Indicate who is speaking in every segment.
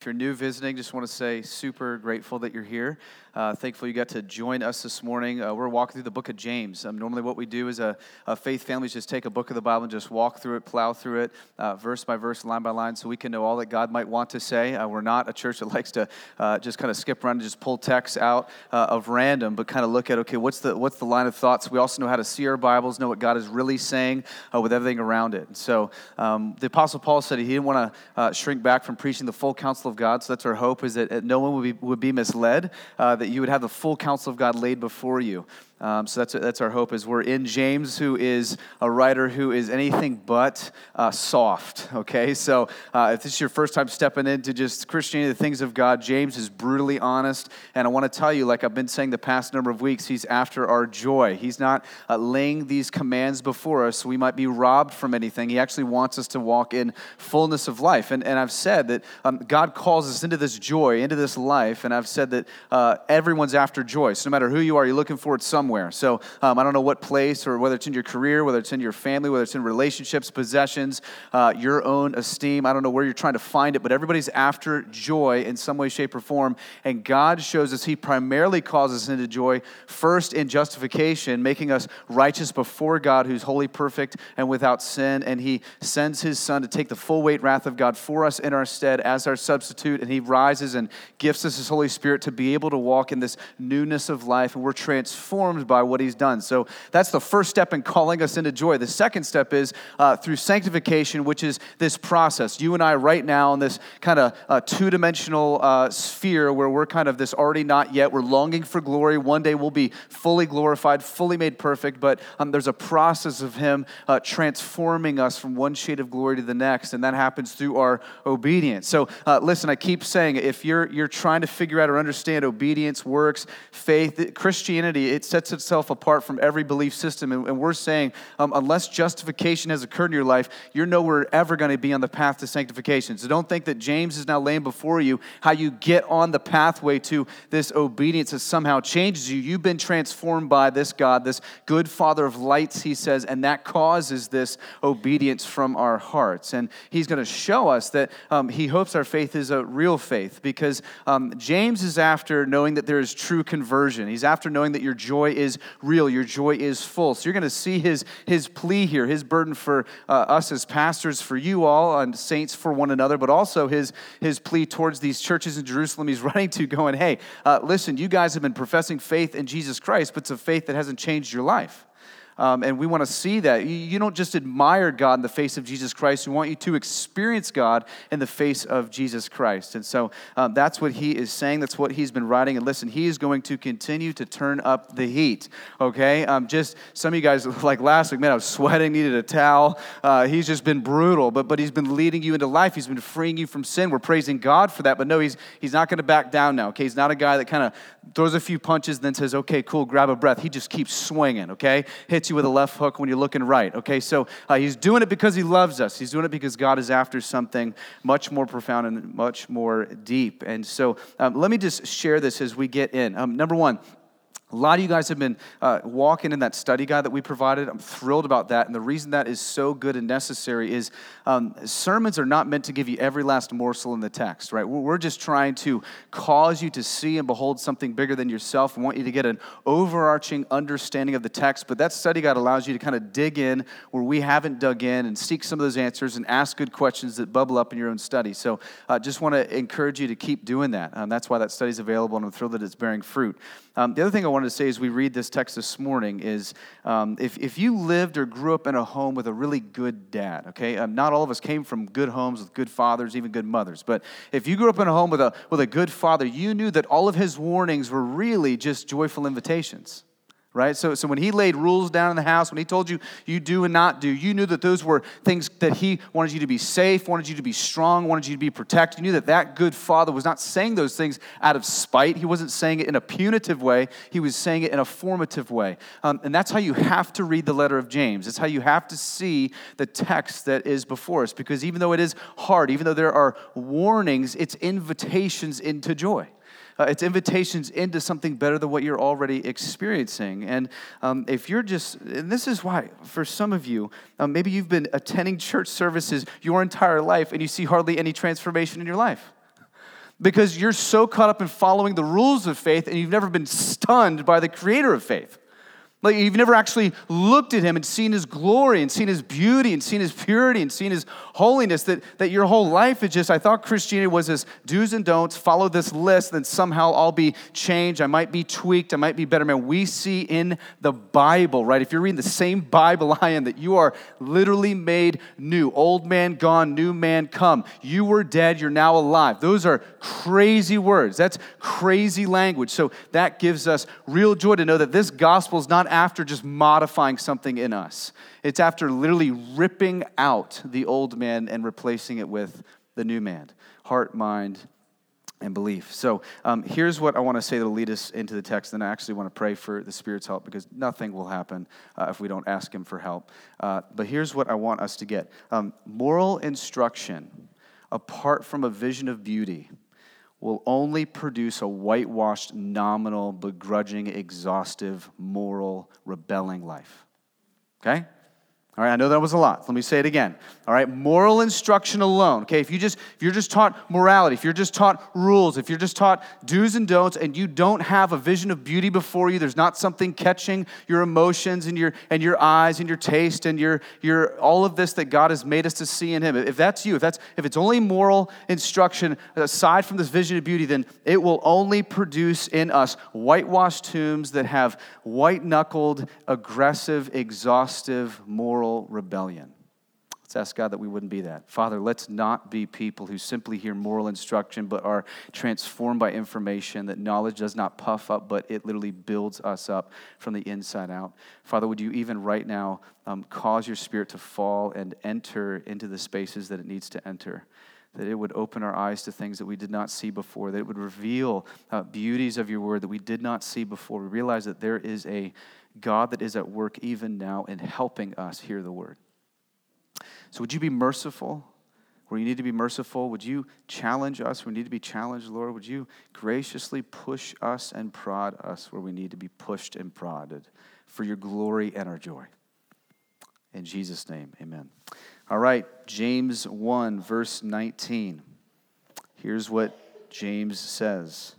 Speaker 1: If you're new visiting, just want to say super grateful that you're here. Uh, thankful you got to join us this morning. Uh, we're walking through the book of James. Um, normally, what we do is a, a, faith family is just take a book of the Bible and just walk through it, plow through it, uh, verse by verse, line by line, so we can know all that God might want to say. Uh, we're not a church that likes to uh, just kind of skip around and just pull texts out uh, of random, but kind of look at okay, what's the what's the line of thoughts? We also know how to see our Bibles, know what God is really saying with everything around it. And so, um, the Apostle Paul said he didn't want to shrink back from preaching the full counsel of God. So that's our hope is that no one would be, would be misled, uh, that you would have the full counsel of God laid before you. Um, so that's, that's our hope is we're in James, who is a writer who is anything but uh, soft, okay? So uh, if this is your first time stepping into just Christianity, the things of God, James is brutally honest. And I want to tell you, like I've been saying the past number of weeks, he's after our joy. He's not uh, laying these commands before us so we might be robbed from anything. He actually wants us to walk in fullness of life. And, and I've said that um, God calls us into this joy, into this life. And I've said that uh, everyone's after joy. So no matter who you are, you're looking for it somewhere somewhere. So um, I don't know what place or whether it's in your career, whether it's in your family, whether it's in relationships, possessions, uh, your own esteem. I don't know where you're trying to find it, but everybody's after joy in some way, shape, or form. And God shows us He primarily calls us into joy first in justification, making us righteous before God, who's holy, perfect, and without sin. And He sends His Son to take the full weight wrath of God for us in our stead as our substitute. And He rises and gifts us His Holy Spirit to be able to walk in this newness of life. And we're transformed transformed by what he's done. So that's the first step in calling us into joy. The second step is uh, through sanctification, which is this process. You and I, right now, in this kind of uh, two dimensional uh, sphere where we're kind of this already not yet, we're longing for glory. One day we'll be fully glorified, fully made perfect, but um, there's a process of him uh, transforming us from one shade of glory to the next, and that happens through our obedience. So uh, listen, I keep saying if you're, you're trying to figure out or understand obedience, works, faith, Christianity, it sets sets itself apart from every belief system. And, and we're saying, um, unless justification has occurred in your life, you're nowhere ever going to be on the path to sanctification. So don't think that James is now laying before you how you get on the pathway to this obedience that somehow changes you. You've been transformed by this God, this good Father of lights, he says, and that causes this obedience from our hearts. And he's going to show us that um, he hopes our faith is a real faith because um, James is after knowing that there is true conversion. He's after knowing that your joy is real, your joy is full. So you're going to see his, his plea here, his burden for uh, us as pastors, for you all, and saints for one another, but also his, his plea towards these churches in Jerusalem he's running to, going, hey, uh, listen, you guys have been professing faith in Jesus Christ, but it's a faith that hasn't changed your life. Um, and we want to see that. You, you don't just admire God in the face of Jesus Christ, we want you to experience God in the face of Jesus Christ. And so um, that's what he is saying. That's what he's been writing. And listen, he is going to continue to turn up the heat, okay? Um, just some of you guys, like last week, man, I was sweating, needed a towel. Uh, he's just been brutal, but, but he's been leading you into life. He's been freeing you from sin. We're praising God for that. But no, he's, he's not going to back down now, okay? He's not a guy that kind of throws a few punches, then says, okay, cool, grab a breath. He just keeps swinging, okay? Hits you with a left hook when you're looking right. Okay, so uh, he's doing it because he loves us. He's doing it because God is after something much more profound and much more deep. And so um, let me just share this as we get in. Um, number one, a lot of you guys have been uh, walking in that study guide that we provided. I'm thrilled about that. And the reason that is so good and necessary is um, sermons are not meant to give you every last morsel in the text, right? We're just trying to cause you to see and behold something bigger than yourself. We want you to get an overarching understanding of the text. But that study guide allows you to kind of dig in where we haven't dug in and seek some of those answers and ask good questions that bubble up in your own study. So I uh, just want to encourage you to keep doing that. Um, that's why that study is available, and I'm thrilled that it's bearing fruit. Um, the other thing I wanted to say as we read this text this morning is um, if, if you lived or grew up in a home with a really good dad, okay, um, not all of us came from good homes with good fathers, even good mothers, but if you grew up in a home with a, with a good father, you knew that all of his warnings were really just joyful invitations right? So, so when he laid rules down in the house, when he told you you do and not do, you knew that those were things that he wanted you to be safe, wanted you to be strong, wanted you to be protected. You knew that that good father was not saying those things out of spite. He wasn't saying it in a punitive way. He was saying it in a formative way. Um, and that's how you have to read the letter of James. It's how you have to see the text that is before us. Because even though it is hard, even though there are warnings, it's invitations into joy. Uh, it's invitations into something better than what you're already experiencing. And um, if you're just, and this is why, for some of you, um, maybe you've been attending church services your entire life and you see hardly any transformation in your life. because you're so caught up in following the rules of faith and you've never been stunned by the creator of faith. Like you've never actually looked at him and seen his glory and seen his beauty and seen his purity and seen his holiness. That, that your whole life is just, I thought Christianity was this do's and don'ts, follow this list, then somehow I'll be changed. I might be tweaked. I might be better. Man, we see in the Bible, right? If you're reading the same Bible I am, that you are literally made new. Old man gone, new man come. You were dead, you're now alive. Those are crazy words. That's crazy language. So that gives us real joy to know that this gospel is not after just modifying something in us, it's after literally ripping out the old man and replacing it with the new man heart, mind, and belief. So um, here's what I want to say that'll lead us into the text. Then I actually want to pray for the Spirit's help because nothing will happen uh, if we don't ask Him for help. Uh, but here's what I want us to get um, moral instruction, apart from a vision of beauty, will only produce a whitewashed, nominal, begrudging, exhaustive, moral, rebelling life. Okay? All right, I know that was a lot. Let me say it again. All right, moral instruction alone. Okay, if you just if you're just taught morality, if you're just taught rules, if you're just taught do's and don'ts, and you don't have a vision of beauty before you, there's not something catching your emotions and your and your eyes and your taste and your your all of this that God has made us to see in Him. If that's you, if that's if it's only moral instruction aside from this vision of beauty, then it will only produce in us whitewashed tombs that have white knuckled, aggressive, exhaustive moral rebellion. Let's ask God that we wouldn't be that. Father, let's not be people who simply hear moral instruction but are transformed by information, that knowledge does not puff up, but it literally builds us up from the inside out. Father, would you even right now um, cause your spirit to fall and enter into the spaces that it needs to enter? That it would open our eyes to things that we did not see before, that it would reveal uh, beauties of your word that we did not see before. We realize that there is a God that is at work even now in helping us hear the word. So, would you be merciful where you need to be merciful? Would you challenge us where we need to be challenged, Lord? Would you graciously push us and prod us where we need to be pushed and prodded for your glory and our joy? In Jesus' name, amen. All right, James 1, verse 19. Here's what James says.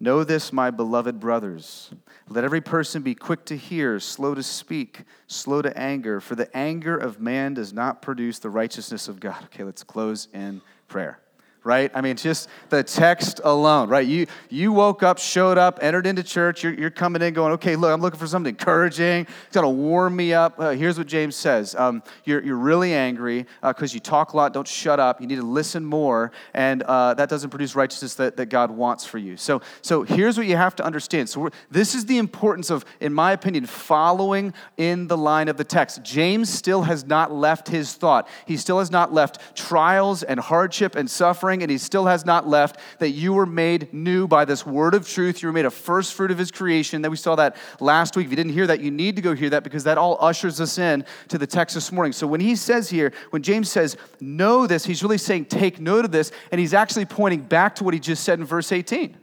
Speaker 1: Know this, my beloved brothers. Let every person be quick to hear, slow to speak, slow to anger, for the anger of man does not produce the righteousness of God. Okay, let's close in prayer right? I mean, just the text alone, right? You you woke up, showed up, entered into church. You're, you're coming in going, okay, look, I'm looking for something encouraging. It's to warm me up. Uh, here's what James says um, you're, you're really angry because uh, you talk a lot. Don't shut up. You need to listen more. And uh, that doesn't produce righteousness that, that God wants for you. So, so here's what you have to understand. So, this is the importance of, in my opinion, following in the line of the text. James still has not left his thought, he still has not left trials and hardship and suffering and he still has not left, that you were made new by this word of truth. You were made a first fruit of his creation. That we saw that last week. If you didn't hear that, you need to go hear that because that all ushers us in to the text this morning. So when he says here, when James says, know this, he's really saying, take note of this, and he's actually pointing back to what he just said in verse 18.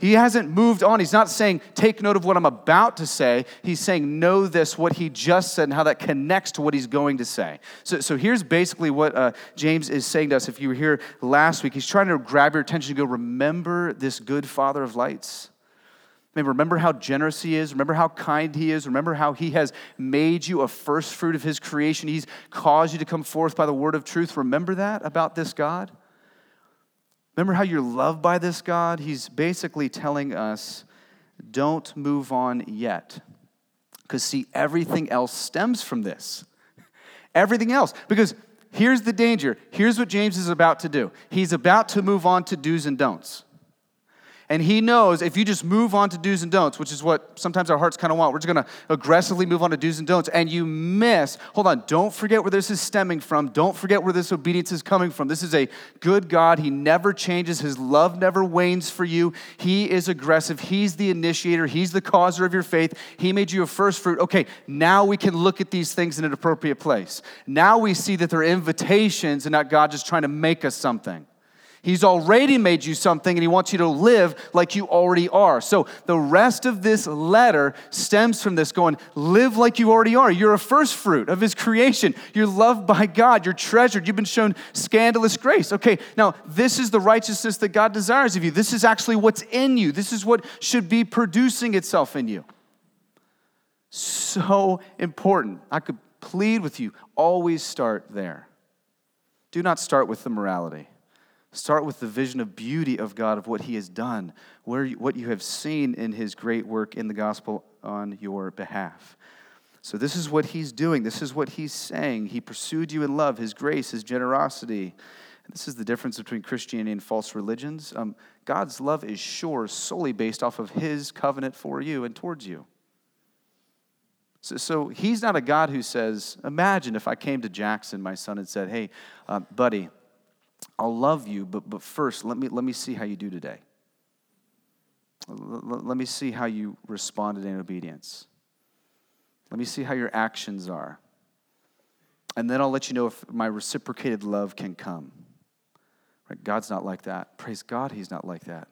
Speaker 1: He hasn't moved on. He's not saying, take note of what I'm about to say. He's saying, know this, what he just said, and how that connects to what he's going to say. So, so here's basically what uh, James is saying to us. If you were here last week, he's trying to grab your attention to go, remember this good Father of lights? I mean, remember how generous he is. Remember how kind he is. Remember how he has made you a first fruit of his creation. He's caused you to come forth by the word of truth. Remember that about this God? Remember how you're loved by this God? He's basically telling us don't move on yet. Because, see, everything else stems from this. Everything else. Because here's the danger. Here's what James is about to do he's about to move on to do's and don'ts. And he knows if you just move on to do's and don'ts, which is what sometimes our hearts kind of want, we're just going to aggressively move on to do's and don'ts, and you miss, hold on, don't forget where this is stemming from. Don't forget where this obedience is coming from. This is a good God. He never changes, His love never wanes for you. He is aggressive. He's the initiator, He's the causer of your faith. He made you a first fruit. Okay, now we can look at these things in an appropriate place. Now we see that they're invitations and not God just trying to make us something. He's already made you something and he wants you to live like you already are. So the rest of this letter stems from this going, live like you already are. You're a first fruit of his creation. You're loved by God. You're treasured. You've been shown scandalous grace. Okay, now this is the righteousness that God desires of you. This is actually what's in you. This is what should be producing itself in you. So important. I could plead with you always start there. Do not start with the morality. Start with the vision of beauty of God, of what He has done, where you, what you have seen in His great work in the gospel on your behalf. So, this is what He's doing. This is what He's saying. He pursued you in love, His grace, His generosity. This is the difference between Christianity and false religions. Um, God's love is sure solely based off of His covenant for you and towards you. So, so, he's not a God who says, Imagine if I came to Jackson, my son, and said, Hey, uh, buddy, I'll love you, but, but first, let me, let me see how you do today. Let, let me see how you responded in obedience. Let me see how your actions are. And then I'll let you know if my reciprocated love can come. Right? God's not like that. Praise God, He's not like that.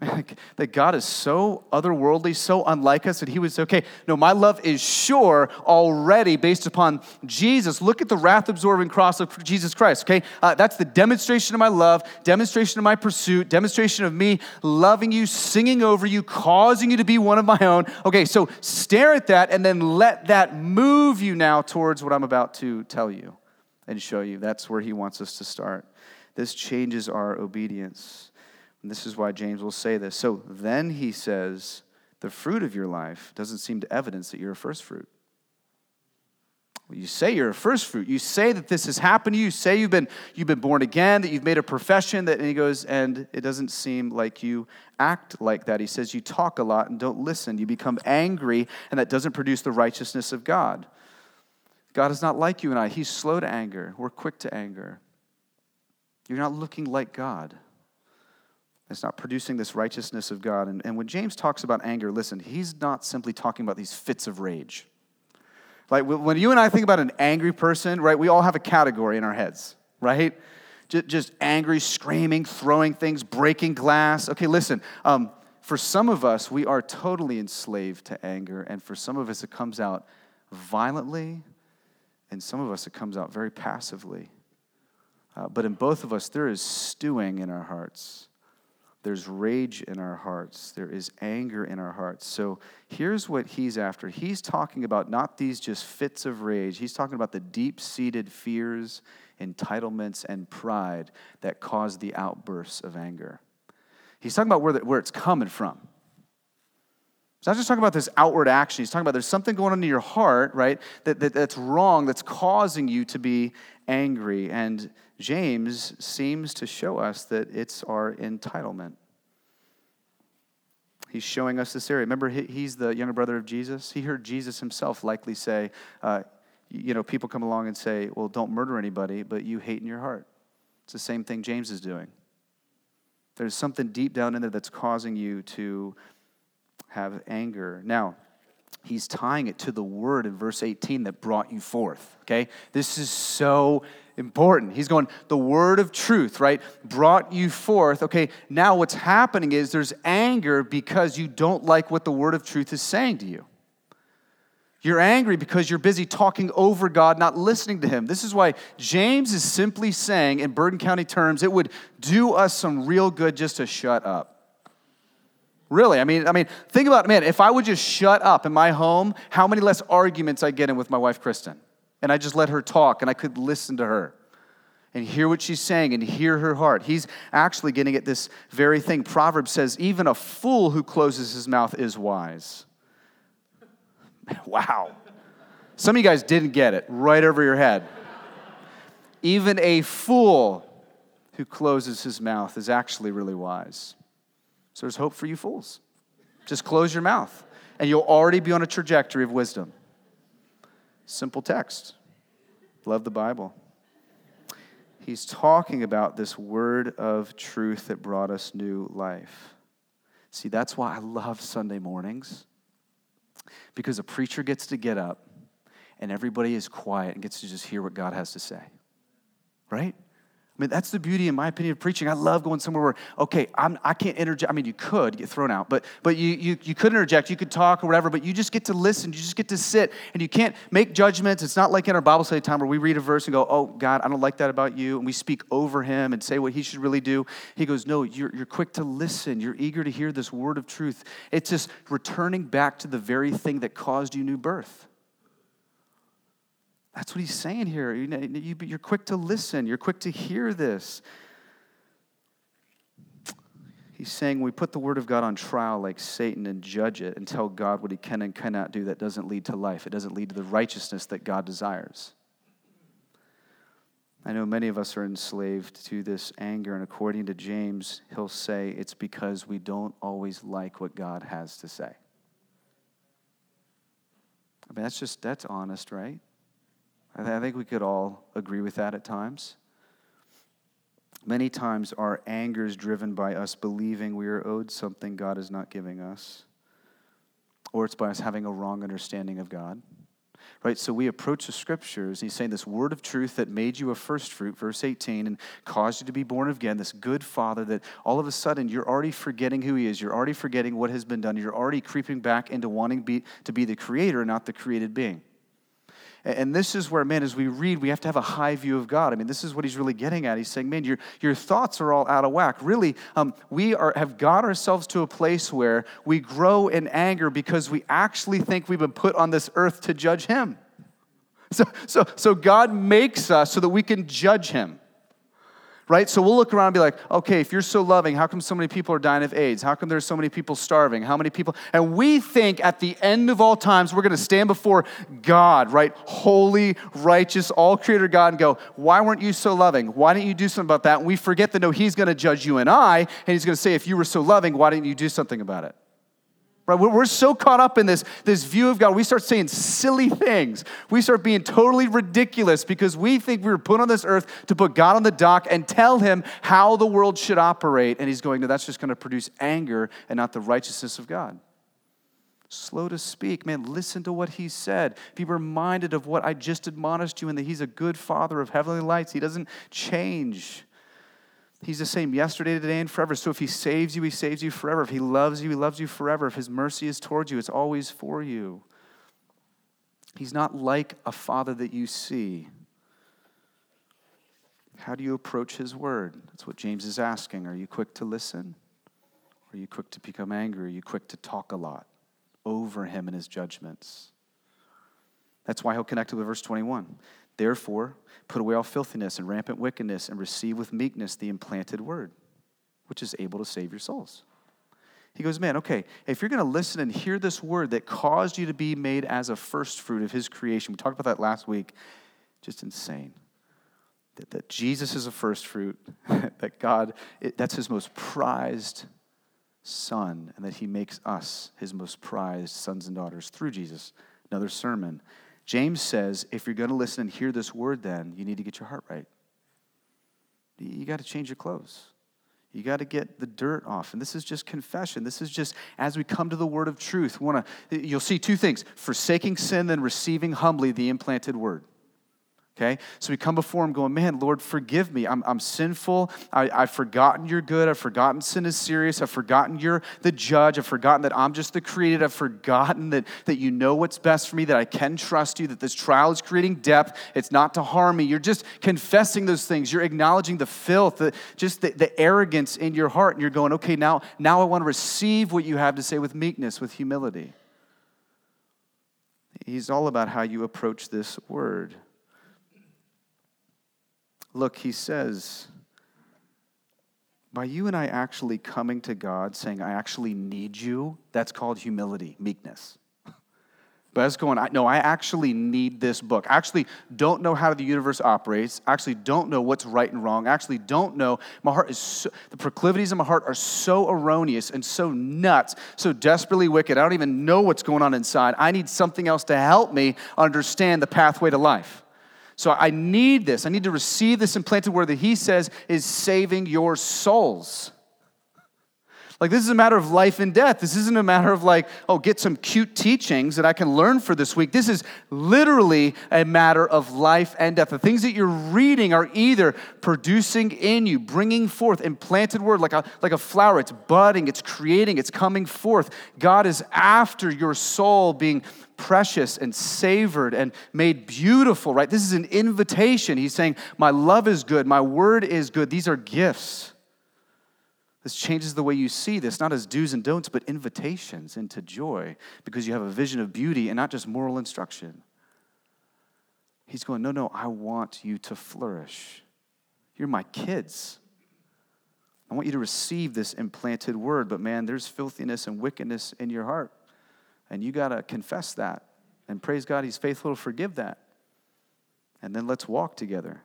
Speaker 1: that God is so otherworldly, so unlike us that He say, okay, no, my love is sure already based upon Jesus. Look at the wrath absorbing cross of Jesus Christ, okay? Uh, that's the demonstration of my love, demonstration of my pursuit, demonstration of me loving you, singing over you, causing you to be one of my own. Okay, so stare at that and then let that move you now towards what I'm about to tell you and show you. That's where He wants us to start. This changes our obedience. And this is why James will say this. So then he says, the fruit of your life doesn't seem to evidence that you're a first fruit. Well, you say you're a first fruit. You say that this has happened to you. You say you've been, you've been born again, that you've made a profession. That, and he goes, and it doesn't seem like you act like that. He says you talk a lot and don't listen. You become angry, and that doesn't produce the righteousness of God. God is not like you and I. He's slow to anger. We're quick to anger. You're not looking like God. It's not producing this righteousness of God. And, and when James talks about anger, listen, he's not simply talking about these fits of rage. Like when you and I think about an angry person, right, we all have a category in our heads, right? Just, angry, screaming, throwing things, breaking glass. Okay, listen, um, for some of us, we are totally enslaved to anger. And for some of us, it comes out violently, and some of us, it comes out very passively. Uh, but in both of us, there is stewing in our hearts. There's rage in our hearts. There is anger in our hearts. So here's what he's after. He's talking about not these just fits of rage, he's talking about the deep seated fears, entitlements, and pride that cause the outbursts of anger. He's talking about where, the, where it's coming from. He's not just talking about this outward action. He's talking about there's something going on in your heart, right, that, that, that's wrong, that's causing you to be angry. And James seems to show us that it's our entitlement. He's showing us this area. Remember, he's the younger brother of Jesus. He heard Jesus himself likely say, uh, you know, people come along and say, well, don't murder anybody, but you hate in your heart. It's the same thing James is doing. There's something deep down in there that's causing you to have anger. Now, he's tying it to the word in verse 18 that brought you forth. Okay? This is so important. He's going, the word of truth, right, brought you forth. Okay, now what's happening is there's anger because you don't like what the word of truth is saying to you. You're angry because you're busy talking over God, not listening to Him. This is why James is simply saying, in Bergen County terms, it would do us some real good just to shut up. Really, I mean, I mean, think about it, man. If I would just shut up in my home, how many less arguments I get in with my wife, Kristen? And I just let her talk, and I could listen to her and hear what she's saying and hear her heart. He's actually getting at this very thing. Proverbs says, "Even a fool who closes his mouth is wise." wow. Some of you guys didn't get it right over your head. Even a fool who closes his mouth is actually really wise. So there's hope for you fools. Just close your mouth, and you'll already be on a trajectory of wisdom. Simple text. Love the Bible. He's talking about this word of truth that brought us new life. See, that's why I love Sunday mornings, because a preacher gets to get up and everybody is quiet and gets to just hear what God has to say. Right? I mean, that's the beauty, in my opinion, of preaching. I love going somewhere where, okay, I'm, I can not interject. I mean, you could get thrown out, but, but you, you, you could interject, you could talk or whatever, but you just get to listen. You just get to sit, and you can't make judgments. It's not like in our Bible study time where we read a verse and go, oh, God, I don't like that about you, and we speak over him and say what he should really do. He goes, no, you're, you're quick to listen. You're eager to hear this word of truth. It's just returning back to the very thing that caused you new birth. That's what he's saying here. You're quick to listen, you're quick to hear this. He's saying we put the word of God on trial like Satan and judge it and tell God what he can and cannot do. That doesn't lead to life, it doesn't lead to the righteousness that God desires. I know many of us are enslaved to this anger, and according to James, he'll say it's because we don't always like what God has to say. I mean, that's just, that's honest, right? I think we could all agree with that at times. Many times, our anger is driven by us believing we are owed something God is not giving us, or it's by us having a wrong understanding of God. Right? So we approach the scriptures, and he's saying this word of truth that made you a first fruit, verse 18, and caused you to be born again, this good father that all of a sudden you're already forgetting who he is. You're already forgetting what has been done. You're already creeping back into wanting be, to be the creator, not the created being. And this is where, man, as we read, we have to have a high view of God. I mean, this is what he's really getting at. He's saying, man, your, your thoughts are all out of whack. Really, um, we are, have got ourselves to a place where we grow in anger because we actually think we've been put on this earth to judge him. So, so, so God makes us so that we can judge him right? So we'll look around and be like, okay, if you're so loving, how come so many people are dying of AIDS? How come there's so many people starving? How many people? And we think at the end of all times, we're going to stand before God, right? Holy, righteous, all creator God, and go, why weren't you so loving? Why didn't you do something about that? And we forget that no, He's going to judge you and I, and He's going to say, if you were so loving, why didn't you do something about it? Right? We're so caught up in this, this view of God, we start saying silly things. We start being totally ridiculous because we think we were put on this earth to put God on the dock and tell him how the world should operate. And he's going, no, that's just going to produce anger and not the righteousness of God. Slow to speak. Man, listen to what he said. Be reminded of what I just admonished you and that he's a good father of heavenly lights. He doesn't change. He's the same yesterday, today, and forever. So if He saves you, He saves you forever. If He loves you, He loves you forever. If His mercy is towards you, it's always for you. He's not like a father that you see. How do you approach His word? That's what James is asking. Are you quick to listen? Are you quick to become angry? Are you quick to talk a lot over Him and His judgments? That's why he'll connect it with verse 21. Therefore, put away all filthiness and rampant wickedness and receive with meekness the implanted word, which is able to save your souls. He goes, Man, okay, if you're going to listen and hear this word that caused you to be made as a first fruit of his creation, we talked about that last week, just insane. That, that Jesus is a first fruit, that God, it, that's his most prized son, and that he makes us his most prized sons and daughters through Jesus. Another sermon. James says if you're going to listen and hear this word, then you need to get your heart right. You got to change your clothes. You got to get the dirt off. And this is just confession. This is just as we come to the word of truth. Want to you'll see two things: forsaking sin and receiving humbly the implanted word. Okay? So we come before him going, Man, Lord, forgive me. I'm, I'm sinful. I, I've forgotten you're good. I've forgotten sin is serious. I've forgotten you're the judge. I've forgotten that I'm just the created. I've forgotten that, that you know what's best for me, that I can trust you, that this trial is creating depth. It's not to harm me. You're just confessing those things. You're acknowledging the filth, the, just the, the arrogance in your heart. And you're going, Okay, now, now I want to receive what you have to say with meekness, with humility. He's all about how you approach this word. Look, he says, by you and I actually coming to God saying, I actually need you, that's called humility, meekness. But that's going, no, I actually need this book. I actually don't know how the universe operates. I actually don't know what's right and wrong. I actually don't know. My heart is, so, the proclivities of my heart are so erroneous and so nuts, so desperately wicked. I don't even know what's going on inside. I need something else to help me understand the pathway to life. So I need this. I need to receive this implanted word that he says is saving your souls. Like, this is a matter of life and death. This isn't a matter of, like, oh, get some cute teachings that I can learn for this week. This is literally a matter of life and death. The things that you're reading are either producing in you, bringing forth, implanted word, like a, like a flower. It's budding, it's creating, it's coming forth. God is after your soul being precious and savored and made beautiful, right? This is an invitation. He's saying, My love is good, my word is good. These are gifts. This changes the way you see this, not as do's and don'ts, but invitations into joy because you have a vision of beauty and not just moral instruction. He's going, No, no, I want you to flourish. You're my kids. I want you to receive this implanted word, but man, there's filthiness and wickedness in your heart. And you got to confess that. And praise God, He's faithful to forgive that. And then let's walk together.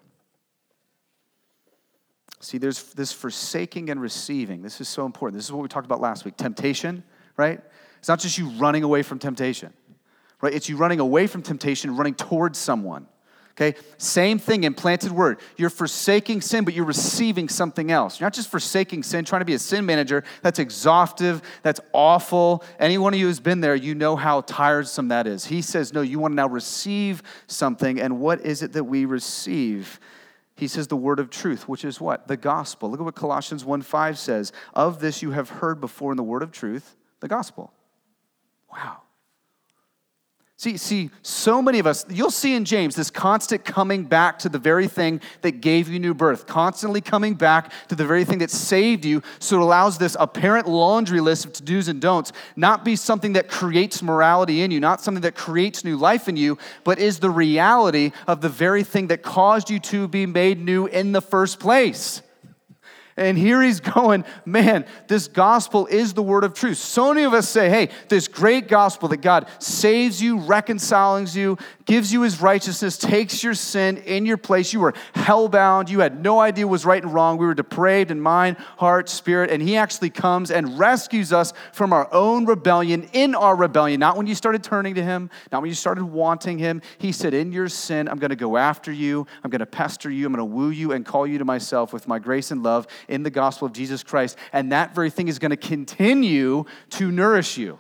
Speaker 1: See, there's this forsaking and receiving. This is so important. This is what we talked about last week. Temptation, right? It's not just you running away from temptation, right? It's you running away from temptation, running towards someone. Okay? Same thing, implanted word. You're forsaking sin, but you're receiving something else. You're not just forsaking sin, trying to be a sin manager. That's exhaustive. That's awful. Any one of you who's been there, you know how tiresome that is. He says, No, you want to now receive something. And what is it that we receive? He says the word of truth, which is what? The gospel. Look at what Colossians 1 5 says. Of this you have heard before in the word of truth, the gospel. Wow. See, see, so many of us, you'll see in James this constant coming back to the very thing that gave you new birth, constantly coming back to the very thing that saved you. So it allows this apparent laundry list of to do's and don'ts not be something that creates morality in you, not something that creates new life in you, but is the reality of the very thing that caused you to be made new in the first place. And here he's going, man, this gospel is the word of truth. So many of us say, hey, this great gospel that God saves you, reconciles you, gives you his righteousness, takes your sin in your place. You were hellbound. You had no idea what was right and wrong. We were depraved in mind, heart, spirit. And he actually comes and rescues us from our own rebellion, in our rebellion. Not when you started turning to him, not when you started wanting him. He said, in your sin, I'm going to go after you. I'm going to pester you. I'm going to woo you and call you to myself with my grace and love in the gospel of Jesus Christ. And that very thing is going to continue to nourish you.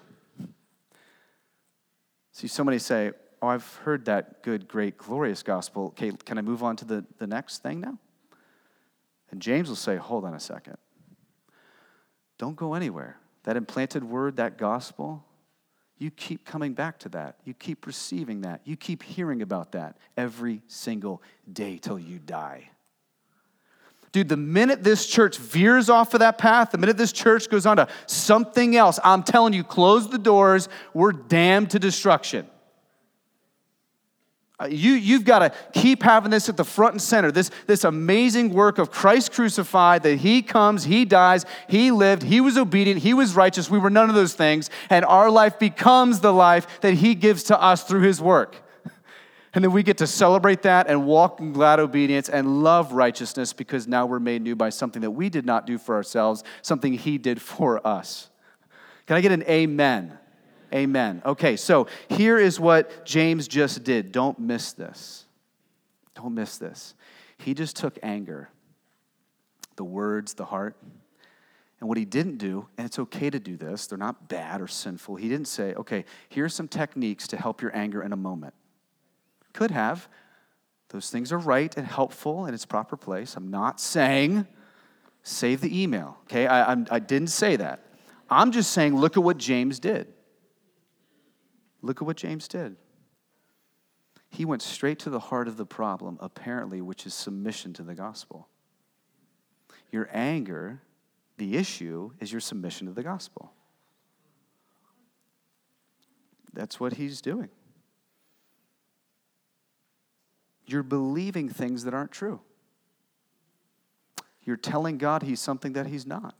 Speaker 1: See, so many say, Oh, I've heard that good, great, glorious gospel. Okay, can I move on to the, the next thing now? And James will say, Hold on a second. Don't go anywhere. That implanted word, that gospel, you keep coming back to that. You keep receiving that. You keep hearing about that every single day till you die. Dude, the minute this church veers off of that path, the minute this church goes on to something else, I'm telling you, close the doors, we're damned to destruction. Uh, you, you've got to keep having this at the front and center. This, this amazing work of Christ crucified, that He comes, He dies, He lived, He was obedient, He was righteous. We were none of those things. And our life becomes the life that He gives to us through His work. And then we get to celebrate that and walk in glad obedience and love righteousness because now we're made new by something that we did not do for ourselves, something He did for us. Can I get an amen? Amen. Okay, so here is what James just did. Don't miss this. Don't miss this. He just took anger, the words, the heart, and what he didn't do, and it's okay to do this, they're not bad or sinful. He didn't say, okay, here's some techniques to help your anger in a moment. Could have. Those things are right and helpful in its proper place. I'm not saying save the email, okay? I, I'm, I didn't say that. I'm just saying look at what James did. Look at what James did. He went straight to the heart of the problem, apparently, which is submission to the gospel. Your anger, the issue, is your submission to the gospel. That's what he's doing. You're believing things that aren't true. You're telling God He's something that He's not.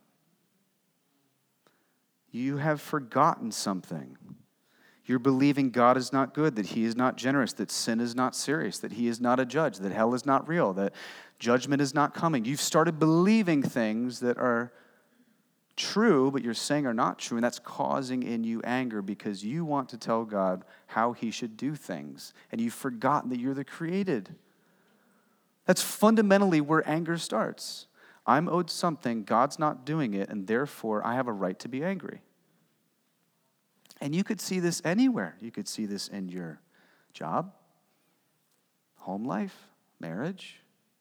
Speaker 1: You have forgotten something. You're believing God is not good, that He is not generous, that sin is not serious, that He is not a judge, that hell is not real, that judgment is not coming. You've started believing things that are true, but you're saying are not true, and that's causing in you anger because you want to tell God how He should do things, and you've forgotten that you're the created. That's fundamentally where anger starts. I'm owed something, God's not doing it, and therefore I have a right to be angry. And you could see this anywhere. You could see this in your job, home life, marriage,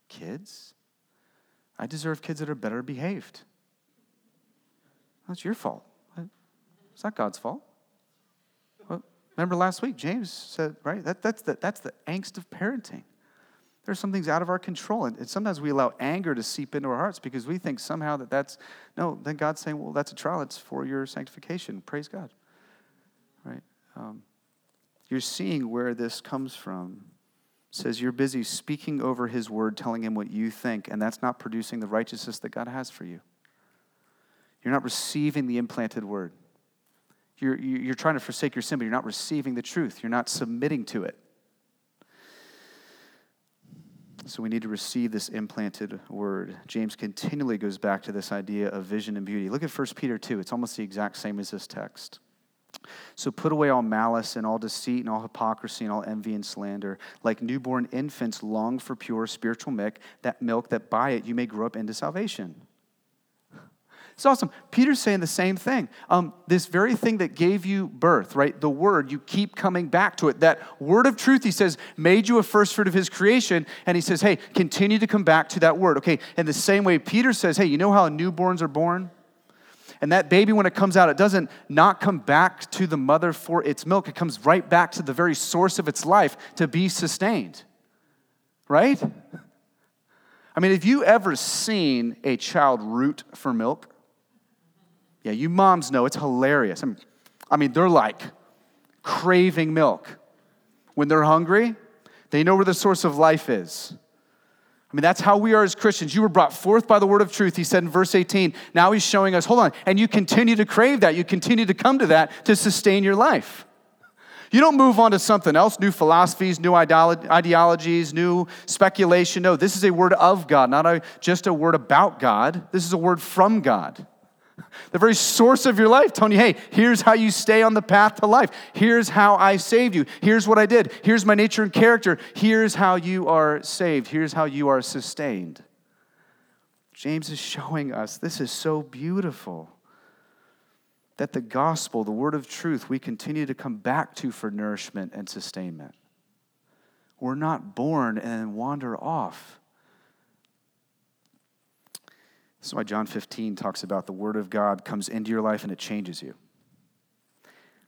Speaker 1: kids. I deserve kids that are better behaved. That's your fault. It's not God's fault. Well, remember last week, James said, right? That, that's, the, that's the angst of parenting. There's some things out of our control. And sometimes we allow anger to seep into our hearts because we think somehow that that's, no, then God's saying, well, that's a trial. It's for your sanctification. Praise God. Right? Um, you're seeing where this comes from. Says you're busy speaking over his word, telling him what you think, and that's not producing the righteousness that God has for you. You're not receiving the implanted word. You're, you're trying to forsake your sin, but you're not receiving the truth. You're not submitting to it. So we need to receive this implanted word. James continually goes back to this idea of vision and beauty. Look at 1 Peter 2. It's almost the exact same as this text. So put away all malice and all deceit and all hypocrisy and all envy and slander. Like newborn infants, long for pure spiritual milk, that milk that by it you may grow up into salvation. It's awesome. Peter's saying the same thing. Um, this very thing that gave you birth, right? The word, you keep coming back to it. That word of truth, he says, made you a first fruit of his creation. And he says, hey, continue to come back to that word. Okay, in the same way, Peter says, hey, you know how newborns are born? And that baby, when it comes out, it doesn't not come back to the mother for its milk. It comes right back to the very source of its life to be sustained. Right? I mean, have you ever seen a child root for milk? Yeah, you moms know it's hilarious. I mean, I mean, they're like craving milk. When they're hungry, they know where the source of life is. I mean, that's how we are as Christians. You were brought forth by the word of truth, he said in verse 18. Now he's showing us, hold on, and you continue to crave that. You continue to come to that to sustain your life. You don't move on to something else, new philosophies, new ideologies, new speculation. No, this is a word of God, not a, just a word about God. This is a word from God. The very source of your life you, hey, here's how you stay on the path to life. Here's how I saved you. Here's what I did. Here's my nature and character. Here's how you are saved. Here's how you are sustained. James is showing us this is so beautiful that the gospel, the word of truth, we continue to come back to for nourishment and sustainment. We're not born and wander off. This is why John 15 talks about the Word of God comes into your life and it changes you.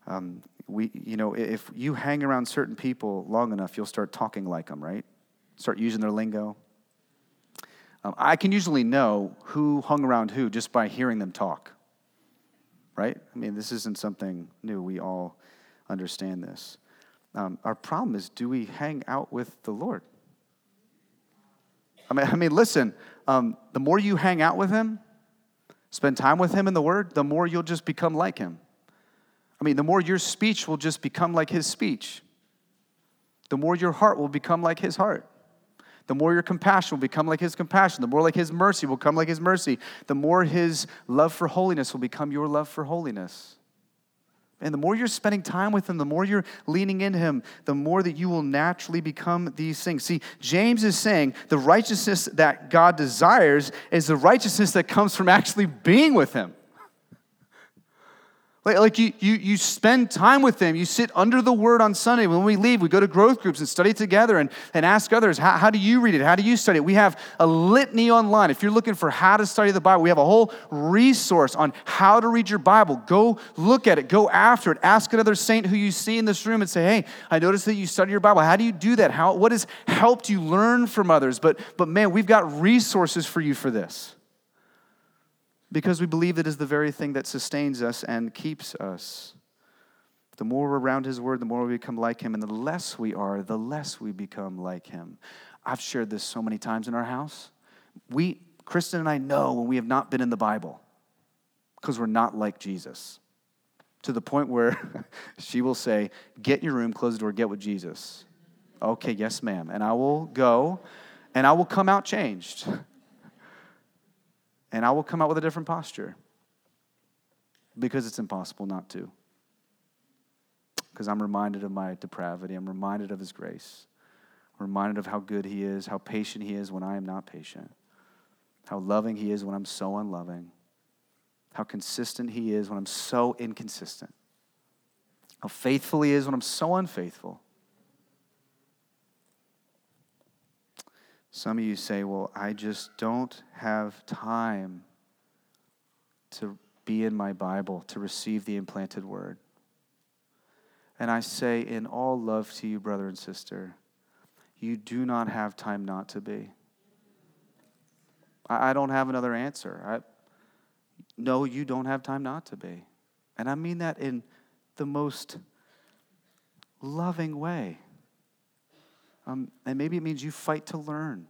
Speaker 1: Um, we, you know, if you hang around certain people long enough, you'll start talking like them, right? Start using their lingo. Um, I can usually know who hung around who just by hearing them talk, right? I mean, this isn't something new. We all understand this. Um, our problem is do we hang out with the Lord? I mean, I mean listen, um, the more you hang out with him, spend time with him in the word, the more you'll just become like him. I mean, the more your speech will just become like his speech, the more your heart will become like his heart. The more your compassion will become like his compassion. The more like his mercy will come like his mercy. The more his love for holiness will become your love for holiness. And the more you're spending time with him, the more you're leaning into him, the more that you will naturally become these things. See, James is saying the righteousness that God desires is the righteousness that comes from actually being with him. Like, like you, you, you spend time with them. You sit under the word on Sunday. When we leave, we go to growth groups and study together and, and ask others, how, how do you read it? How do you study it? We have a litany online. If you're looking for how to study the Bible, we have a whole resource on how to read your Bible. Go look at it, go after it. Ask another saint who you see in this room and say, hey, I noticed that you study your Bible. How do you do that? How, what has helped you learn from others? But, but man, we've got resources for you for this because we believe it is the very thing that sustains us and keeps us. The more we're around His Word, the more we become like Him, and the less we are, the less we become like Him. I've shared this so many times in our house. We, Kristen and I, know when we have not been in the Bible because we're not like Jesus. To the point where she will say, Get in your room, close the door, get with Jesus. Okay, yes, ma'am. And I will go and I will come out changed. And I will come out with a different posture because it's impossible not to. Because I'm reminded of my depravity, I'm reminded of His grace, I'm reminded of how good He is, how patient He is when I am not patient. how loving He is when I'm so unloving, how consistent He is when I'm so inconsistent, how faithful He is when I'm so unfaithful. Some of you say, Well, I just don't have time to be in my Bible, to receive the implanted word. And I say, in all love to you, brother and sister, you do not have time not to be. I, don't have another answer. I, no, you don't have time not to be. And I mean that in the most loving way. Um, and maybe it means you fight to learn.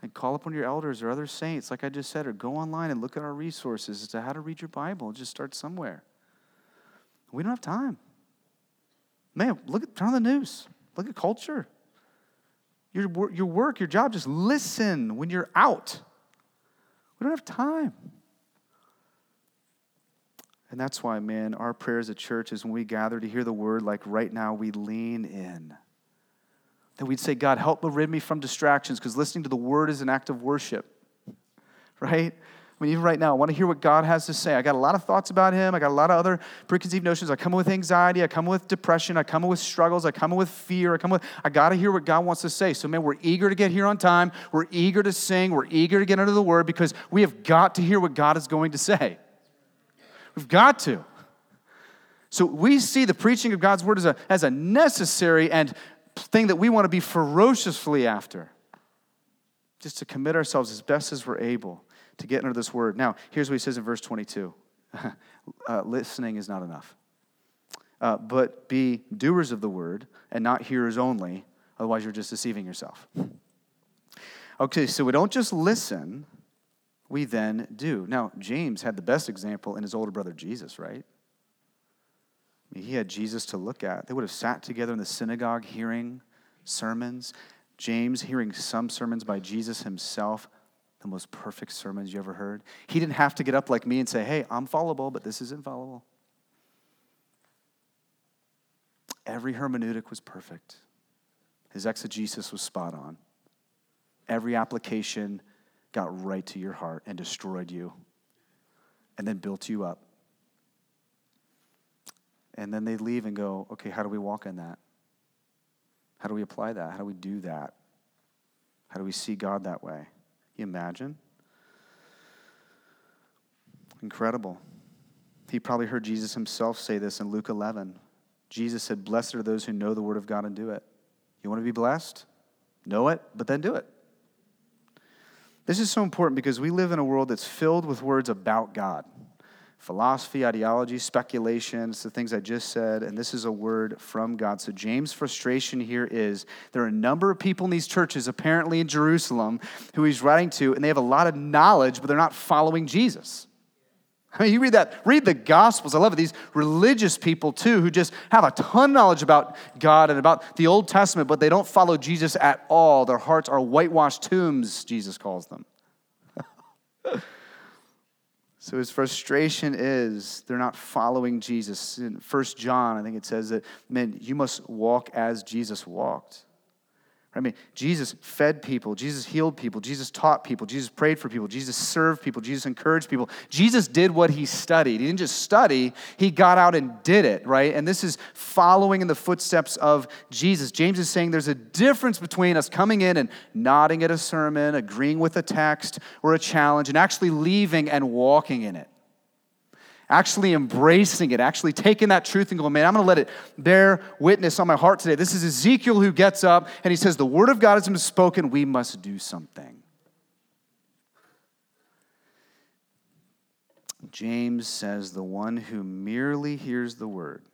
Speaker 1: And call upon your elders or other saints, like I just said, or go online and look at our resources as to how to read your Bible. Just start somewhere. We don't have time. Man, look at turn on the news. Look at culture. Your, your work, your job, just listen when you're out. We don't have time. And that's why, man, our prayer as a church is when we gather to hear the word, like right now, we lean in. That we'd say, God, help rid me from distractions, because listening to the word is an act of worship, right? I mean, even right now, I want to hear what God has to say. I got a lot of thoughts about Him. I got a lot of other preconceived notions. I come with anxiety. I come with depression. I come with struggles. I come with fear. I come with, I got to hear what God wants to say. So, man, we're eager to get here on time. We're eager to sing. We're eager to get into the Word because we have got to hear what God is going to say. We've got to. So, we see the preaching of God's Word as a, as a necessary and thing that we want to be ferociously after. Just to commit ourselves as best as we're able to get under this word. Now, here's what he says in verse 22 uh, listening is not enough. Uh, but be doers of the word and not hearers only, otherwise, you're just deceiving yourself. Okay, so we don't just listen, we then do. Now, James had the best example in his older brother Jesus, right? He had Jesus to look at. They would have sat together in the synagogue hearing sermons. James hearing some sermons by Jesus himself the most perfect sermons you ever heard. He didn't have to get up like me and say, hey, I'm fallible, but this isn't fallible. Every hermeneutic was perfect, his exegesis was spot on. Every application got right to your heart and destroyed you and then built you up. And then they leave and go, okay, how do we walk in that? How do we apply that? How do we do that? How do we see God that way? you imagine? Incredible. He probably heard Jesus himself say this in Luke 11. Jesus said, Blessed are those who know the word of God and do it. You want to be blessed? Know it, but then do it. This is so important because we live in a world that's filled with words about God philosophy, ideology, speculation. It's the things I just said, and this is a word from God. So, James' frustration here is there are a number of people in these churches, apparently in Jerusalem, who he's writing to, and they have a lot of knowledge, but they're not following Jesus. I mean, you read that, read the Gospels. I love it. These religious people, too, who just have a ton of knowledge about God and about the Old Testament, but they don't follow Jesus at all. Their hearts are whitewashed tombs, Jesus calls them. So his frustration is they're not following Jesus. In First John, I think it says that, man, you must walk as Jesus walked. I mean, Jesus fed people, Jesus healed people, Jesus taught people, Jesus prayed for people, Jesus served people, Jesus encouraged people. Jesus did what he studied. He didn't just study, he got out and did it, right? And this is following in the footsteps of Jesus. James is saying there's a difference between us coming in and nodding at a sermon, agreeing with a text or a challenge, and actually leaving and walking in it actually embracing it, actually taking that truth and going, man, I'm going to let it bear witness on my heart today. This is Ezekiel who gets up and he says, The word of God has been spoken. We must do something. James says, The one who merely hears the word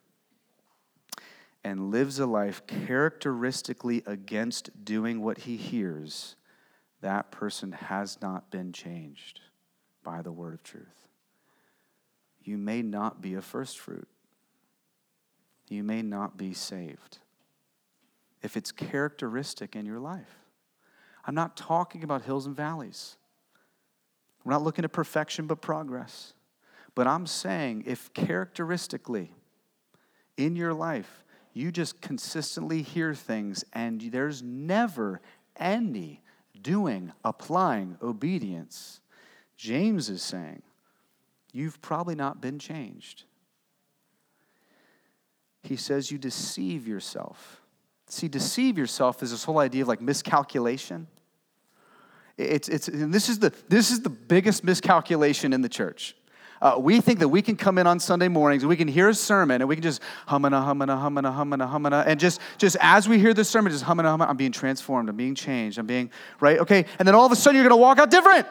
Speaker 1: and lives a life characteristically against doing what he hears, that person has not been changed by the word of truth you may not be a first fruit. You may not be saved. If it's characteristic in your life, I'm not talking about hills and valleys. We're not looking at perfection but progress. But I'm saying if characteristically in your life you just consistently hear things and there's never any doing, applying obedience. James is saying, You've probably not been changed. He says, You deceive yourself. See, deceive yourself is this whole idea of like miscalculation. It's, it's, and this, is the, this is the biggest miscalculation in the church. Uh, we think that we can come in on Sunday mornings and we can hear a sermon and we can just humana, humana, humana, humana, humana, and just, just as we hear the sermon, just humana, humana, I'm being transformed, I'm being changed, I'm being, right? Okay, and then all of a sudden you're gonna walk out different.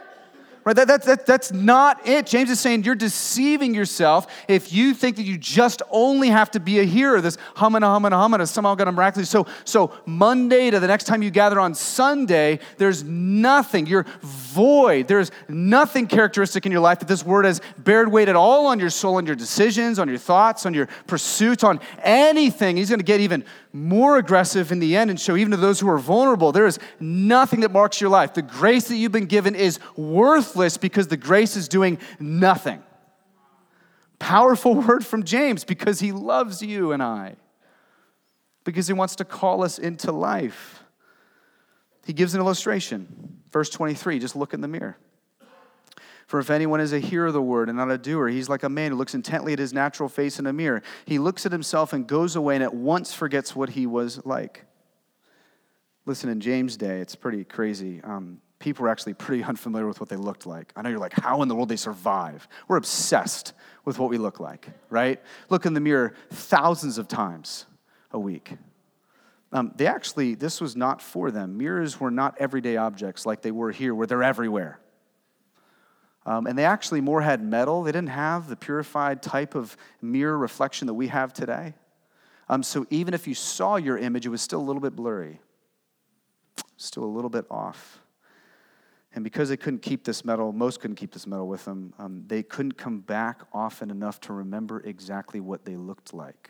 Speaker 1: Right? That, that, that, that's not it. James is saying you're deceiving yourself if you think that you just only have to be a hearer, this humana, humana, humana, somehow going miraculously. So, so Monday to the next time you gather on Sunday, there's nothing. You're void. There's nothing characteristic in your life that this word has bared weight at all on your soul, on your decisions, on your thoughts, on your pursuits, on anything. He's going to get even more aggressive in the end and show even to those who are vulnerable there is nothing that marks your life. The grace that you've been given is worthless because the grace is doing nothing. Powerful word from James because he loves you and I, because he wants to call us into life. He gives an illustration. Verse 23, just look in the mirror. For if anyone is a hearer of the word and not a doer, he's like a man who looks intently at his natural face in a mirror. He looks at himself and goes away and at once forgets what he was like. Listen, in James' day, it's pretty crazy. Um, people were actually pretty unfamiliar with what they looked like. I know you're like, how in the world they survive? We're obsessed with what we look like, right? Look in the mirror thousands of times a week. Um, they actually, this was not for them. Mirrors were not everyday objects like they were here, where they're everywhere. Um, and they actually more had metal. They didn't have the purified type of mirror reflection that we have today. Um, so even if you saw your image, it was still a little bit blurry, still a little bit off. And because they couldn't keep this metal, most couldn't keep this metal with them, um, they couldn't come back often enough to remember exactly what they looked like.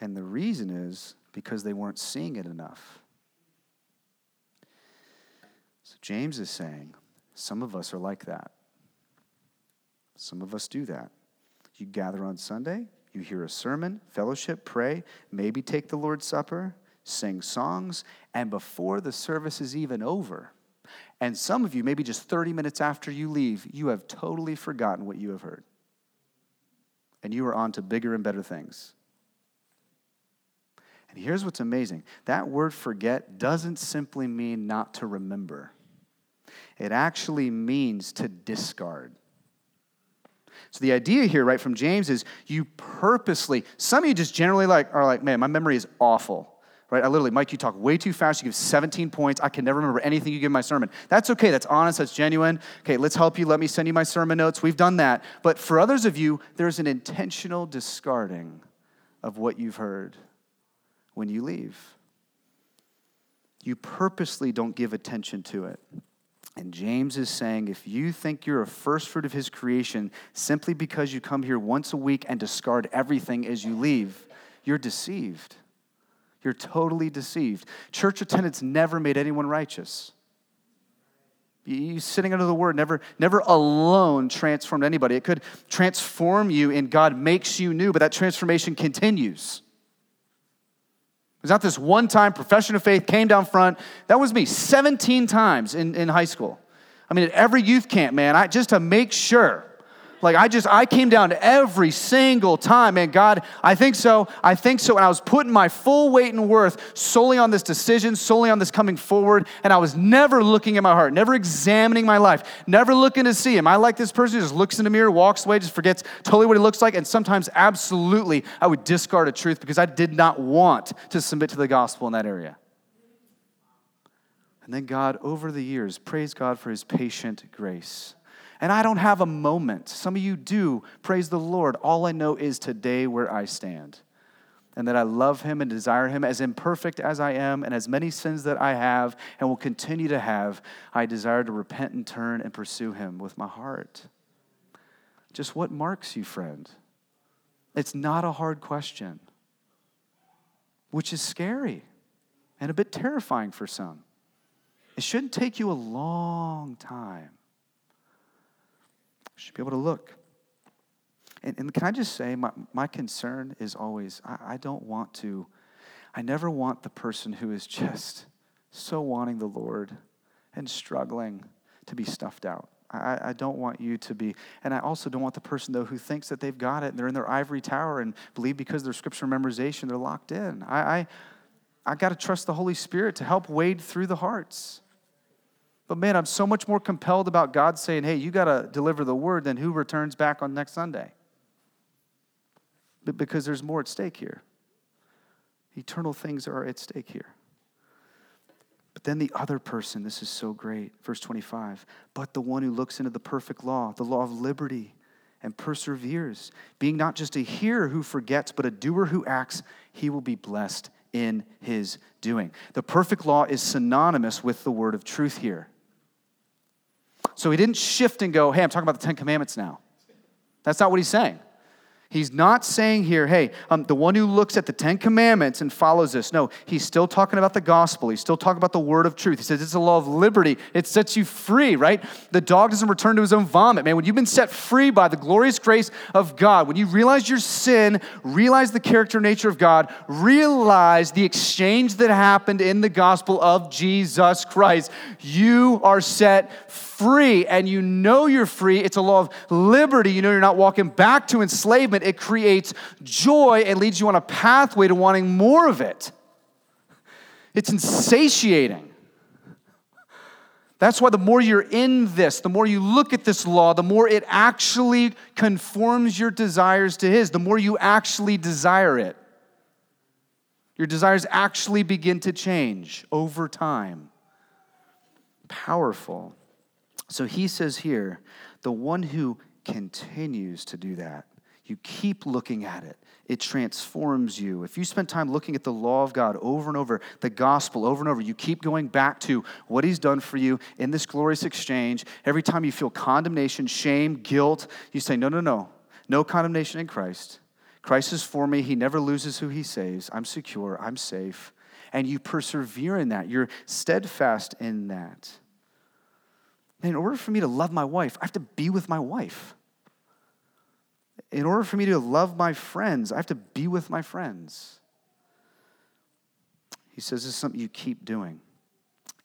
Speaker 1: And the reason is because they weren't seeing it enough. So James is saying some of us are like that. Some of us do that. You gather on Sunday, you hear a sermon, fellowship, pray, maybe take the Lord's Supper, sing songs, and before the service is even over, and some of you, maybe just 30 minutes after you leave, you have totally forgotten what you have heard. And you are on to bigger and better things. And here's what's amazing that word forget doesn't simply mean not to remember. It actually means to discard. So the idea here, right, from James is you purposely, some of you just generally like are like, man, my memory is awful. Right? I literally, Mike, you talk way too fast. You give 17 points. I can never remember anything you give my sermon. That's okay. That's honest. That's genuine. Okay, let's help you. Let me send you my sermon notes. We've done that. But for others of you, there's an intentional discarding of what you've heard when you leave. You purposely don't give attention to it. And James is saying if you think you're a first fruit of his creation simply because you come here once a week and discard everything as you leave, you're deceived. You're totally deceived. Church attendance never made anyone righteous. You sitting under the word never, never alone transformed anybody. It could transform you and God makes you new, but that transformation continues. It's not this one time profession of faith came down front. That was me 17 times in, in high school. I mean, at every youth camp, man, I, just to make sure like I just, I came down every single time, man. God, I think so, I think so. And I was putting my full weight and worth solely on this decision, solely on this coming forward. And I was never looking at my heart, never examining my life, never looking to see, am I like this person who just looks in the mirror, walks away, just forgets totally what he looks like? And sometimes, absolutely, I would discard a truth because I did not want to submit to the gospel in that area. And then God, over the years, praise God for his patient grace and I don't have a moment. Some of you do. Praise the Lord. All I know is today where I stand. And that I love him and desire him as imperfect as I am and as many sins that I have and will continue to have. I desire to repent and turn and pursue him with my heart. Just what marks you, friend? It's not a hard question, which is scary and a bit terrifying for some. It shouldn't take you a long time should be able to look. And, and can I just say, my, my concern is always I, I don't want to, I never want the person who is just so wanting the Lord and struggling to be stuffed out. I, I, don't want you to be, and I also don't want the person though who thinks that they've got it and they're in their ivory tower and believe because their scripture memorization they're locked in. I, I, I got to trust the Holy Spirit to help wade through the hearts. But man, I'm so much more compelled about God saying, "Hey, you got to deliver the word," than who returns back on next Sunday. But because there's more at stake here. Eternal things are at stake here. But then the other person, this is so great. Verse 25. But the one who looks into the perfect law, the law of liberty, and perseveres, being not just a hearer who forgets, but a doer who acts, he will be blessed in his doing. The perfect law is synonymous with the word of truth here. So he didn't shift and go, hey, I'm talking about the Ten Commandments now. That's not what he's saying. He's not saying here, hey, um, the one who looks at the Ten Commandments and follows this. No, he's still talking about the gospel. He's still talking about the word of truth. He says it's a law of liberty. It sets you free, right? The dog doesn't return to his own vomit, man. When you've been set free by the glorious grace of God, when you realize your sin, realize the character nature of God, realize the exchange that happened in the gospel of Jesus Christ, you are set free free and you know you're free, it's a law of liberty. You know you're not walking back to enslavement. It creates joy and leads you on a pathway to wanting more of it. It's insatiating. That's why the more you're in this, the more you look at this law, the more it actually conforms your desires to His, the more you actually desire it. Your desires actually begin to change over time. Powerful. So he says here, the one who continues to do that, you keep looking at it. It transforms you. If you spend time looking at the law of God over and over, the gospel over and over, you keep going back to what He's done for you in this glorious exchange. Every time you feel condemnation, shame, guilt, you say, No, no, no. No condemnation in Christ. Christ is for me. He never loses who He saves. I'm secure. I'm safe. And you persevere in that. You're steadfast in that in order for me to love my wife, I have to be with my wife. In order for me to love my friends, I have to be with my friends. He says this is something you keep doing.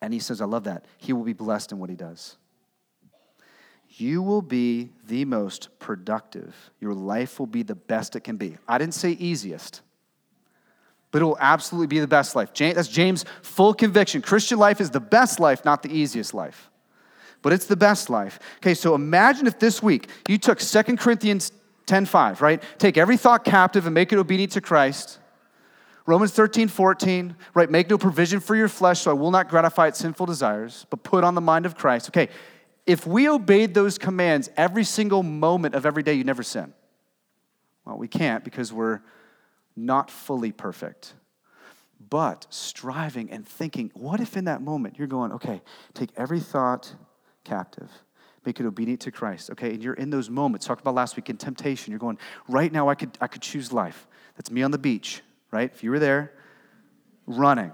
Speaker 1: And he says, I love that. He will be blessed in what he does. You will be the most productive. Your life will be the best it can be. I didn't say easiest, but it will absolutely be the best life. That's James' full conviction. Christian life is the best life, not the easiest life but it's the best life. Okay, so imagine if this week you took 2 Corinthians 10:5, right? Take every thought captive and make it obedient to Christ. Romans 13, 14, right? Make no provision for your flesh, so I will not gratify its sinful desires, but put on the mind of Christ. Okay, if we obeyed those commands every single moment of every day, you never sin. Well, we can't because we're not fully perfect. But striving and thinking, what if in that moment you're going, okay, take every thought captive. Make it obedient to Christ. Okay, and you're in those moments. Talked about last week in temptation. You're going, right now I could I could choose life. That's me on the beach, right? If you were there, running.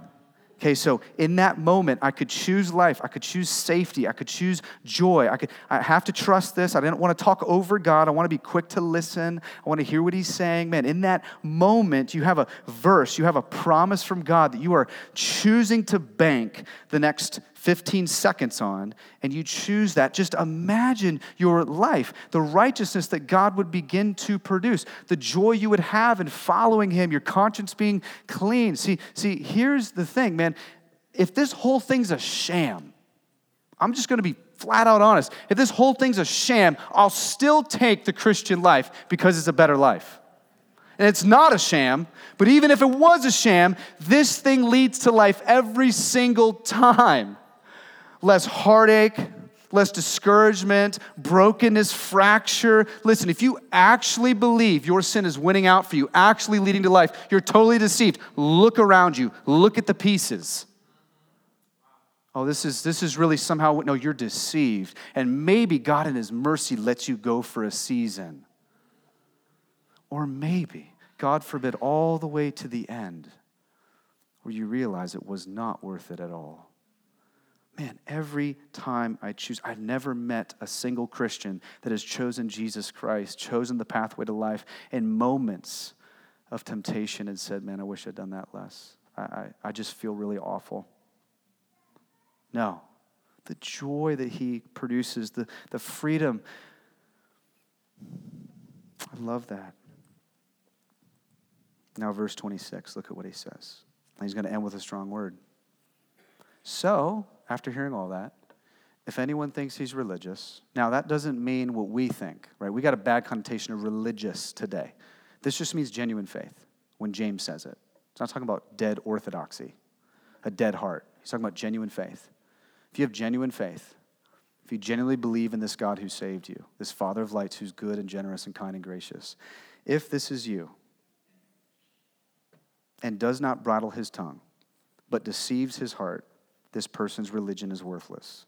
Speaker 1: Okay, so in that moment, I could choose life. I could choose safety. I could choose joy. I could. I have to trust this. I didn't want to talk over God. I want to be quick to listen. I want to hear what He's saying. Man, in that moment, you have a verse. You have a promise from God that you are choosing to bank the next 15 seconds on, and you choose that. Just imagine your life, the righteousness that God would begin to produce, the joy you would have in following Him, your conscience being clean. See, see, here's the thing, man if this whole thing's a sham, I'm just gonna be flat out honest. If this whole thing's a sham, I'll still take the Christian life because it's a better life. And it's not a sham, but even if it was a sham, this thing leads to life every single time. Less heartache, less discouragement, brokenness, fracture. Listen, if you actually believe your sin is winning out for you, actually leading to life, you're totally deceived. Look around you, look at the pieces. Oh, this is this is really somehow no, you're deceived. And maybe God in his mercy lets you go for a season. Or maybe, God forbid, all the way to the end, where you realize it was not worth it at all man, every time I choose, I've never met a single Christian that has chosen Jesus Christ, chosen the pathway to life in moments of temptation and said, man, I wish I'd done that less. I, I, I just feel really awful. No. The joy that he produces, the, the freedom. I love that. Now, verse 26, look at what he says. He's going to end with a strong word. So, after hearing all that, if anyone thinks he's religious, now that doesn't mean what we think, right? We got a bad connotation of religious today. This just means genuine faith when James says it. It's not talking about dead orthodoxy, a dead heart. He's talking about genuine faith. If you have genuine faith, if you genuinely believe in this God who saved you, this Father of lights who's good and generous and kind and gracious, if this is you and does not bridle his tongue, but deceives his heart, this person's religion is worthless.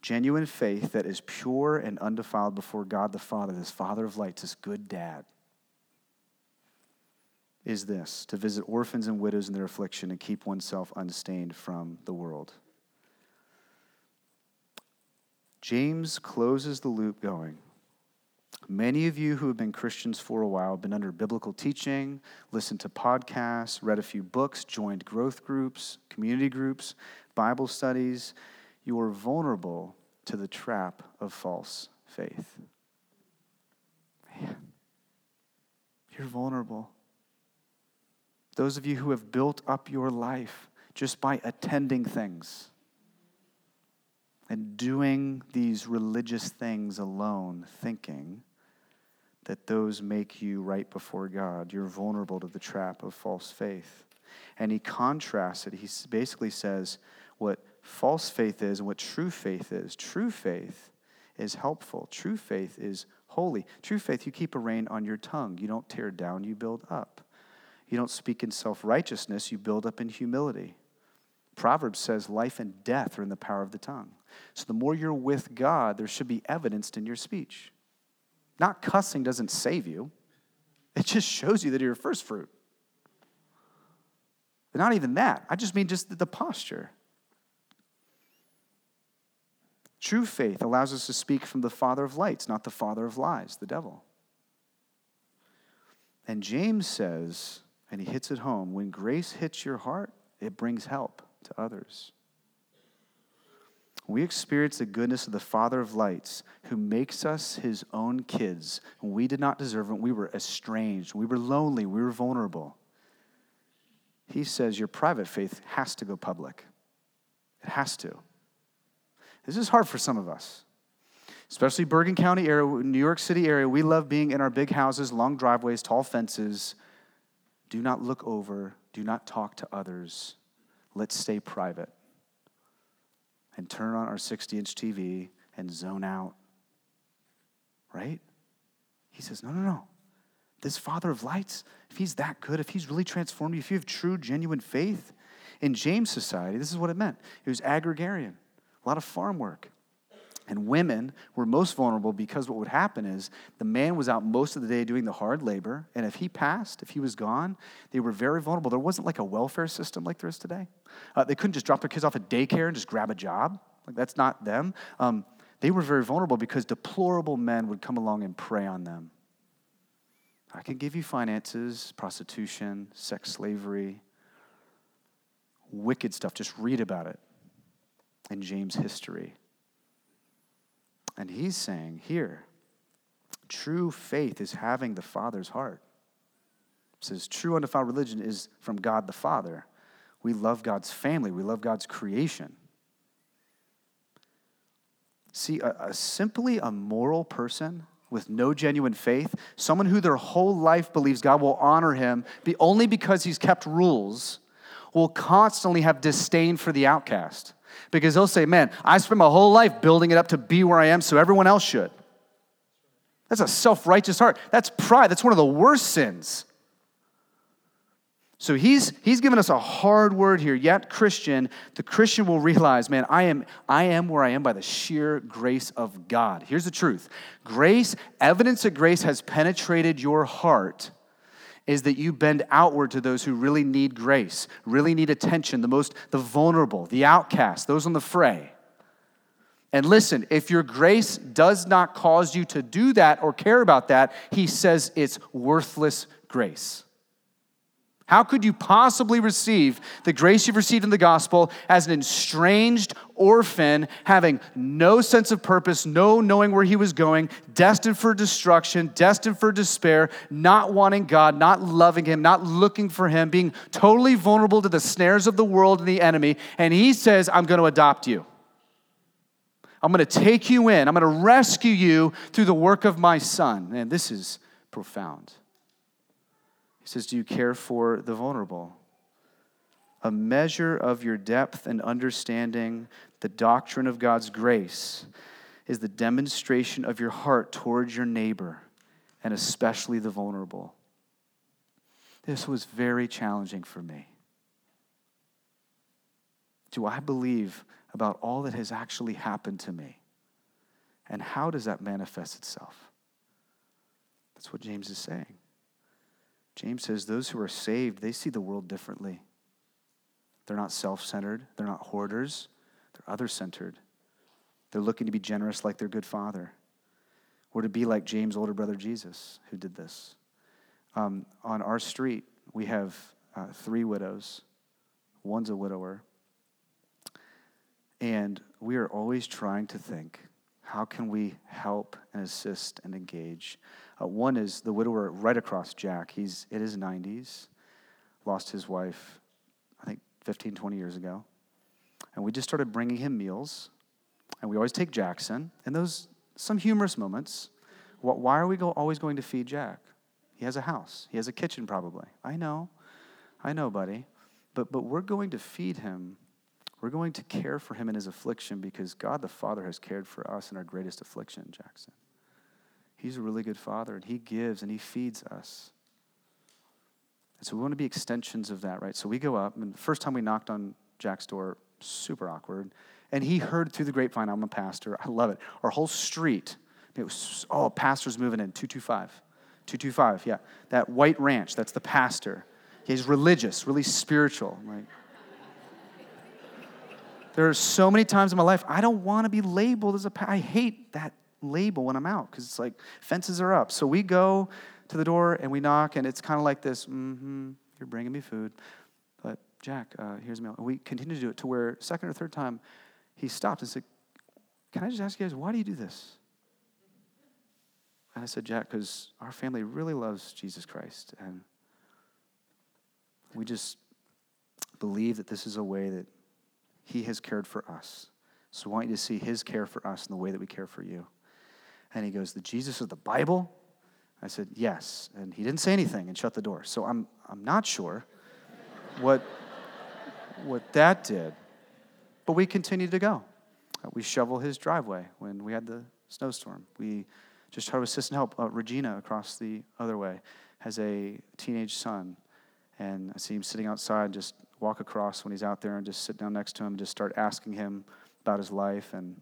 Speaker 1: Genuine faith that is pure and undefiled before God the Father, this Father of lights, this good dad, is this to visit orphans and widows in their affliction and keep oneself unstained from the world. James closes the loop going. Many of you who have been Christians for a while, been under biblical teaching, listened to podcasts, read a few books, joined growth groups, community groups, Bible studies, you are vulnerable to the trap of false faith. Man, you're vulnerable. Those of you who have built up your life just by attending things and doing these religious things alone, thinking that those make you right before God, you're vulnerable to the trap of false faith. And he contrasts it. He basically says what false faith is and what true faith is. True faith is helpful, true faith is holy. True faith, you keep a rein on your tongue. You don't tear down, you build up. You don't speak in self righteousness, you build up in humility. Proverbs says life and death are in the power of the tongue. So the more you're with God, there should be evidenced in your speech. Not cussing doesn't save you, it just shows you that you're a first fruit. But not even that. I just mean just the posture. True faith allows us to speak from the father of lights, not the father of lies, the devil. And James says, and he hits it home when grace hits your heart, it brings help to others. We experience the goodness of the Father of lights who makes us his own kids. we did not deserve it. We were estranged. We were lonely. We were vulnerable. He says your private faith has to go public. It has to. This is hard for some of us, especially Bergen County area, New York City area. We love being in our big houses, long driveways, tall fences. Do not look over, do not talk to others. Let's stay private and turn on our 60 inch TV and zone out. Right? He says, No, no, no. This Father of lights, if he's that good, if he's really transformed you, if you have true, genuine faith, in James' society, this is what it meant. It was agrarian a lot of farm work. And women were most vulnerable because what would happen is the man was out most of the day doing the hard labor. And if he passed, if he was gone, they were very vulnerable. There wasn't like a welfare system like there is today. Uh, they couldn't just drop their kids off at daycare and just grab a job. Like that's not them. Um, they were very vulnerable because deplorable men would come along and prey on them. I can give you finances, prostitution, sex slavery, wicked stuff. Just read about it in James' history. And he's saying here, true faith is having the Father's heart. It says true undefiled religion is from God the Father. We love God's family, we love God's creation. See, a, a simply a moral person with no genuine faith, someone who their whole life believes God will honor him only because he's kept rules, will constantly have disdain for the outcast. Because they'll say, Man, I spent my whole life building it up to be where I am so everyone else should. That's a self righteous heart. That's pride. That's one of the worst sins. So he's, he's given us a hard word here. Yet, Christian, the Christian will realize, man, I am, I am where I am by the sheer grace of God. Here's the truth grace, evidence of grace has penetrated your heart is that you bend outward to those who really need grace, really need attention, the most the vulnerable, the outcast, those on the fray. And listen, if your grace does not cause you to do that or care about that, he says it's worthless grace. How could you possibly receive the grace you've received in the gospel as an estranged orphan, having no sense of purpose, no knowing where he was going, destined for destruction, destined for despair, not wanting God, not loving him, not looking for him, being totally vulnerable to the snares of the world and the enemy? And he says, I'm going to adopt you. I'm going to take you in. I'm going to rescue you through the work of my son. And this is profound. Says, Do you care for the vulnerable? A measure of your depth and understanding the doctrine of God's grace is the demonstration of your heart towards your neighbor and especially the vulnerable. This was very challenging for me. Do I believe about all that has actually happened to me? And how does that manifest itself? That's what James is saying. James says those who are saved, they see the world differently. They're not self centered, they're not hoarders, they're other centered. They're looking to be generous like their good father, or to be like James' older brother Jesus, who did this. Um, on our street, we have uh, three widows, one's a widower. And we are always trying to think how can we help and assist and engage? Uh, one is the widower right across Jack. He's in his 90s, lost his wife, I think 15, 20 years ago. And we just started bringing him meals. And we always take Jackson. And those, some humorous moments. Why are we go, always going to feed Jack? He has a house, he has a kitchen probably. I know, I know, buddy. But, but we're going to feed him we're going to care for him in his affliction because God the Father has cared for us in our greatest affliction, Jackson. He's a really good father, and he gives and he feeds us. And so we want to be extensions of that, right? So we go up, and the first time we knocked on Jack's door, super awkward. And he heard through the grapevine, I'm a pastor. I love it. Our whole street, it was, oh, pastor's moving in, 225. 225, yeah. That white ranch, that's the pastor. He's religious, really spiritual. Like, there are so many times in my life I don't want to be labeled as a I hate that label when I'm out because it's like fences are up. So we go to the door and we knock, and it's kind of like this. Mm-hmm, you're bringing me food, but Jack, uh, here's meal. And we continue to do it to where second or third time, he stopped and said, "Can I just ask you guys why do you do this?" And I said, Jack, because our family really loves Jesus Christ, and we just believe that this is a way that he has cared for us. So I want you to see His care for us in the way that we care for you. And he goes, The Jesus of the Bible? I said, Yes. And he didn't say anything and shut the door. So I'm, I'm not sure what, what that did. But we continued to go. Uh, we shovel his driveway when we had the snowstorm. We just try to assist and help. Uh, Regina across the other way has a teenage son. And I see him sitting outside just walk across when he's out there and just sit down next to him and just start asking him about his life. And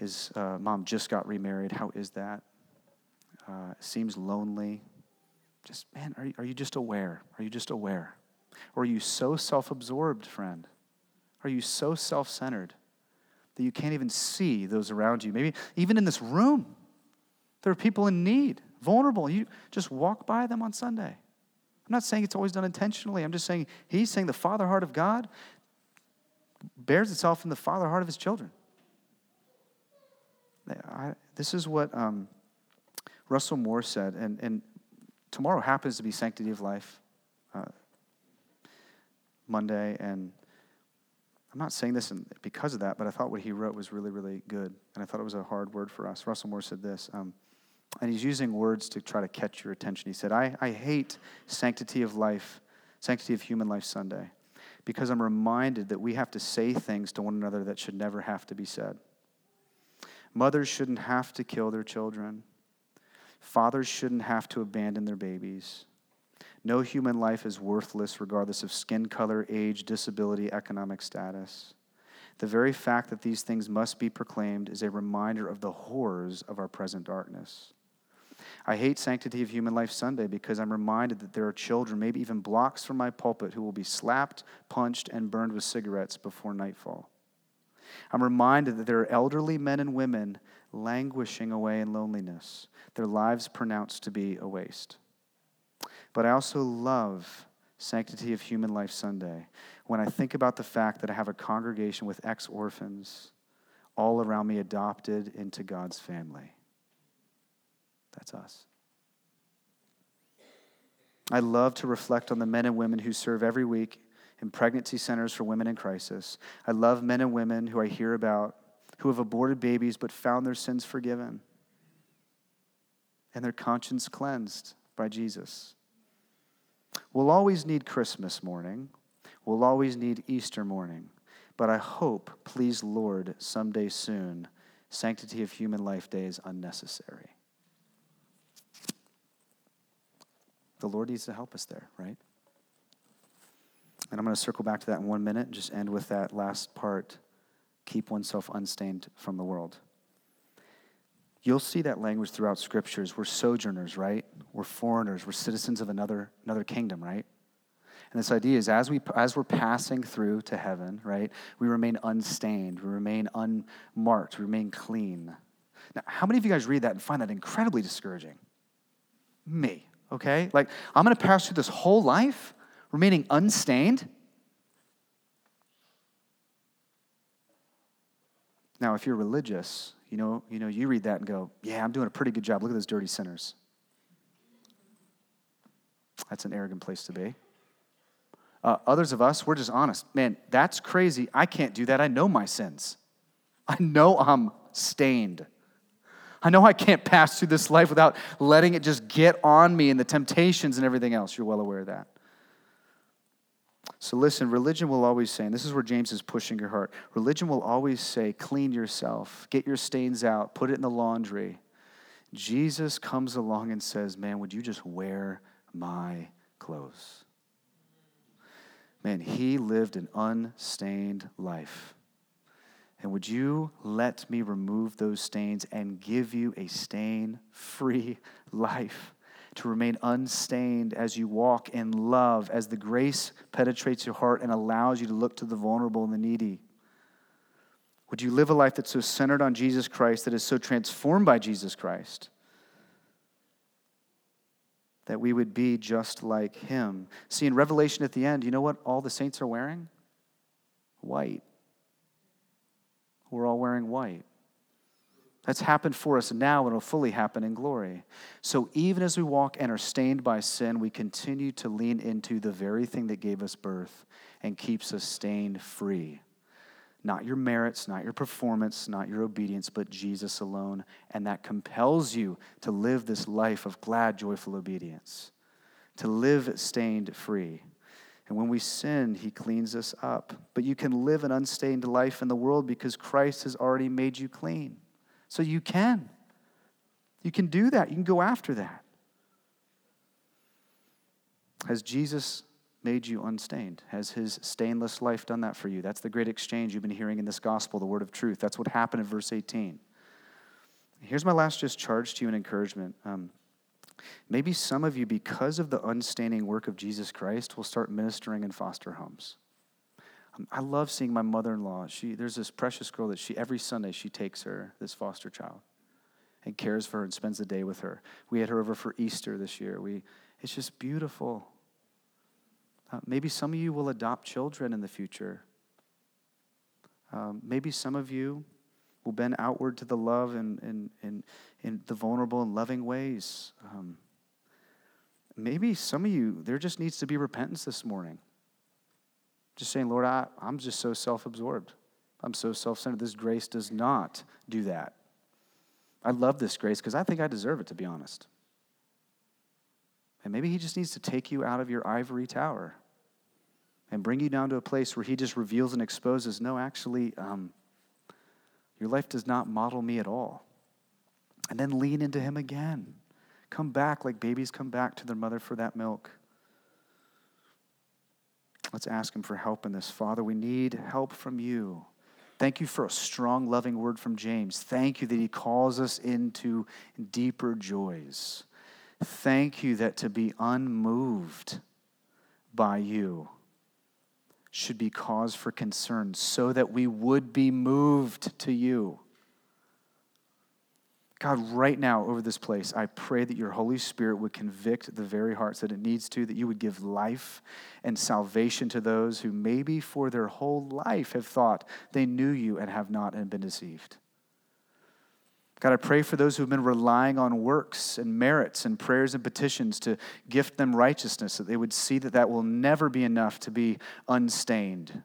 Speaker 1: his uh, mom just got remarried. How is that? Uh, seems lonely. Just, man, are you, are you just aware? Are you just aware? Or are you so self absorbed, friend? Are you so self centered that you can't even see those around you? Maybe even in this room, there are people in need, vulnerable. You just walk by them on Sunday. I'm not saying it's always done intentionally. I'm just saying he's saying the father heart of God bears itself in the father heart of his children. I, this is what um, Russell Moore said, and, and tomorrow happens to be Sanctity of Life uh, Monday, and I'm not saying this because of that, but I thought what he wrote was really, really good, and I thought it was a hard word for us. Russell Moore said this. Um, and he's using words to try to catch your attention. He said, I, I hate sanctity of life, sanctity of human life Sunday, because I'm reminded that we have to say things to one another that should never have to be said. Mothers shouldn't have to kill their children. Fathers shouldn't have to abandon their babies. No human life is worthless regardless of skin color, age, disability, economic status. The very fact that these things must be proclaimed is a reminder of the horrors of our present darkness. I hate Sanctity of Human Life Sunday because I'm reminded that there are children, maybe even blocks from my pulpit, who will be slapped, punched, and burned with cigarettes before nightfall. I'm reminded that there are elderly men and women languishing away in loneliness, their lives pronounced to be a waste.
Speaker 2: But I also love Sanctity of Human Life Sunday when I think about the fact that I have a congregation with ex orphans all around me adopted into God's family. That's us. I love to reflect on the men and women who serve every week in pregnancy centers for women in crisis. I love men and women who I hear about who have aborted babies but found their sins forgiven and their conscience cleansed by Jesus. We'll always need Christmas morning. We'll always need Easter morning. But I hope, please, Lord, someday soon, Sanctity of Human Life Day is unnecessary. The Lord needs to help us there, right? And I'm going to circle back to that in one minute just end with that last part keep oneself unstained from the world. You'll see that language throughout scriptures. We're sojourners, right? We're foreigners. We're citizens of another, another kingdom, right? And this idea is as, we, as we're passing through to heaven, right, we remain unstained, we remain unmarked, we remain clean. Now, how many of you guys read that and find that incredibly discouraging? Me, okay? Like, I'm gonna pass through this whole life remaining unstained? Now, if you're religious, you know, you know, you read that and go, yeah, I'm doing a pretty good job. Look at those dirty sinners. That's an arrogant place to be. Uh, others of us, we're just honest. Man, that's crazy. I can't do that. I know my sins. I know I'm stained. I know I can't pass through this life without letting it just get on me and the temptations and everything else. You're well aware of that. So listen, religion will always say, and this is where James is pushing your heart religion will always say, clean yourself, get your stains out, put it in the laundry. Jesus comes along and says, man, would you just wear my clothes? Man, he lived an unstained life. And would you let me remove those stains and give you a stain free life? To remain unstained as you walk in love, as the grace penetrates your heart and allows you to look to the vulnerable and the needy. Would you live a life that's so centered on Jesus Christ, that is so transformed by Jesus Christ, that we would be just like him? See, in Revelation at the end, you know what all the saints are wearing? White. We're all wearing white. That's happened for us now and it'll fully happen in glory. So even as we walk and are stained by sin, we continue to lean into the very thing that gave us birth and keeps us stained free. Not your merits, not your performance, not your obedience, but Jesus alone. And that compels you to live this life of glad, joyful obedience, to live stained free. And when we sin, he cleans us up. But you can live an unstained life in the world because Christ has already made you clean. So you can. You can do that. You can go after that. Has Jesus made you unstained? Has his stainless life done that for you? That's the great exchange you've been hearing in this gospel, the word of truth. That's what happened in verse 18. Here's my last just charge to you and encouragement. Um, Maybe some of you, because of the unstaining work of Jesus Christ, will start ministering in foster homes. I love seeing my mother-in-law. She, there's this precious girl that she every Sunday she takes her this foster child and cares for her and spends the day with her. We had her over for Easter this year. We, it's just beautiful. Uh, maybe some of you will adopt children in the future. Um, maybe some of you will bend outward to the love and, and, and, in the vulnerable and loving ways. Um, maybe some of you, there just needs to be repentance this morning. Just saying, Lord, I, I'm just so self absorbed. I'm so self centered. This grace does not do that. I love this grace because I think I deserve it, to be honest. And maybe He just needs to take you out of your ivory tower and bring you down to a place where He just reveals and exposes no, actually, um, your life does not model me at all. And then lean into Him again. Come back like babies come back to their mother for that milk. Let's ask Him for help in this. Father, we need help from you. Thank you for a strong, loving word from James. Thank you that he calls us into deeper joys. Thank you that to be unmoved by you should be cause for concern so that we would be moved to you. God, right now over this place, I pray that your Holy Spirit would convict the very hearts that it needs to, that you would give life and salvation to those who maybe for their whole life have thought they knew you and have not and been deceived. God, I pray for those who have been relying on works and merits and prayers and petitions to gift them righteousness, that they would see that that will never be enough to be unstained.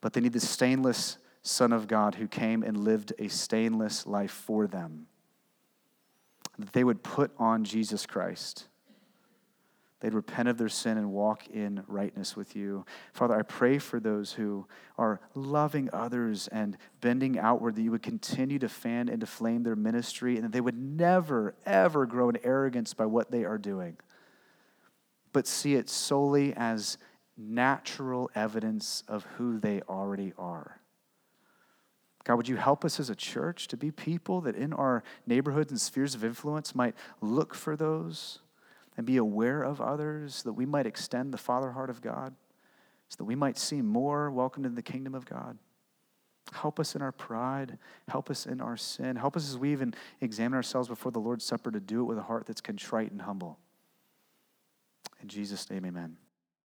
Speaker 2: But they need the stainless Son of God who came and lived a stainless life for them. That they would put on Jesus Christ. They'd repent of their sin and walk in rightness with you. Father, I pray for those who are loving others and bending outward, that you would continue to fan and to flame their ministry, and that they would never, ever grow in arrogance by what they are doing, but see it solely as natural evidence of who they already are. God, would you help us as a church to be people that in our neighborhoods and spheres of influence might look for those and be aware of others, that we might extend the Father heart of God, so that we might see more welcomed in the kingdom of God. Help us in our pride. Help us in our sin. Help us as we even examine ourselves before the Lord's Supper to do it with a heart that's contrite and humble. In Jesus' name, amen.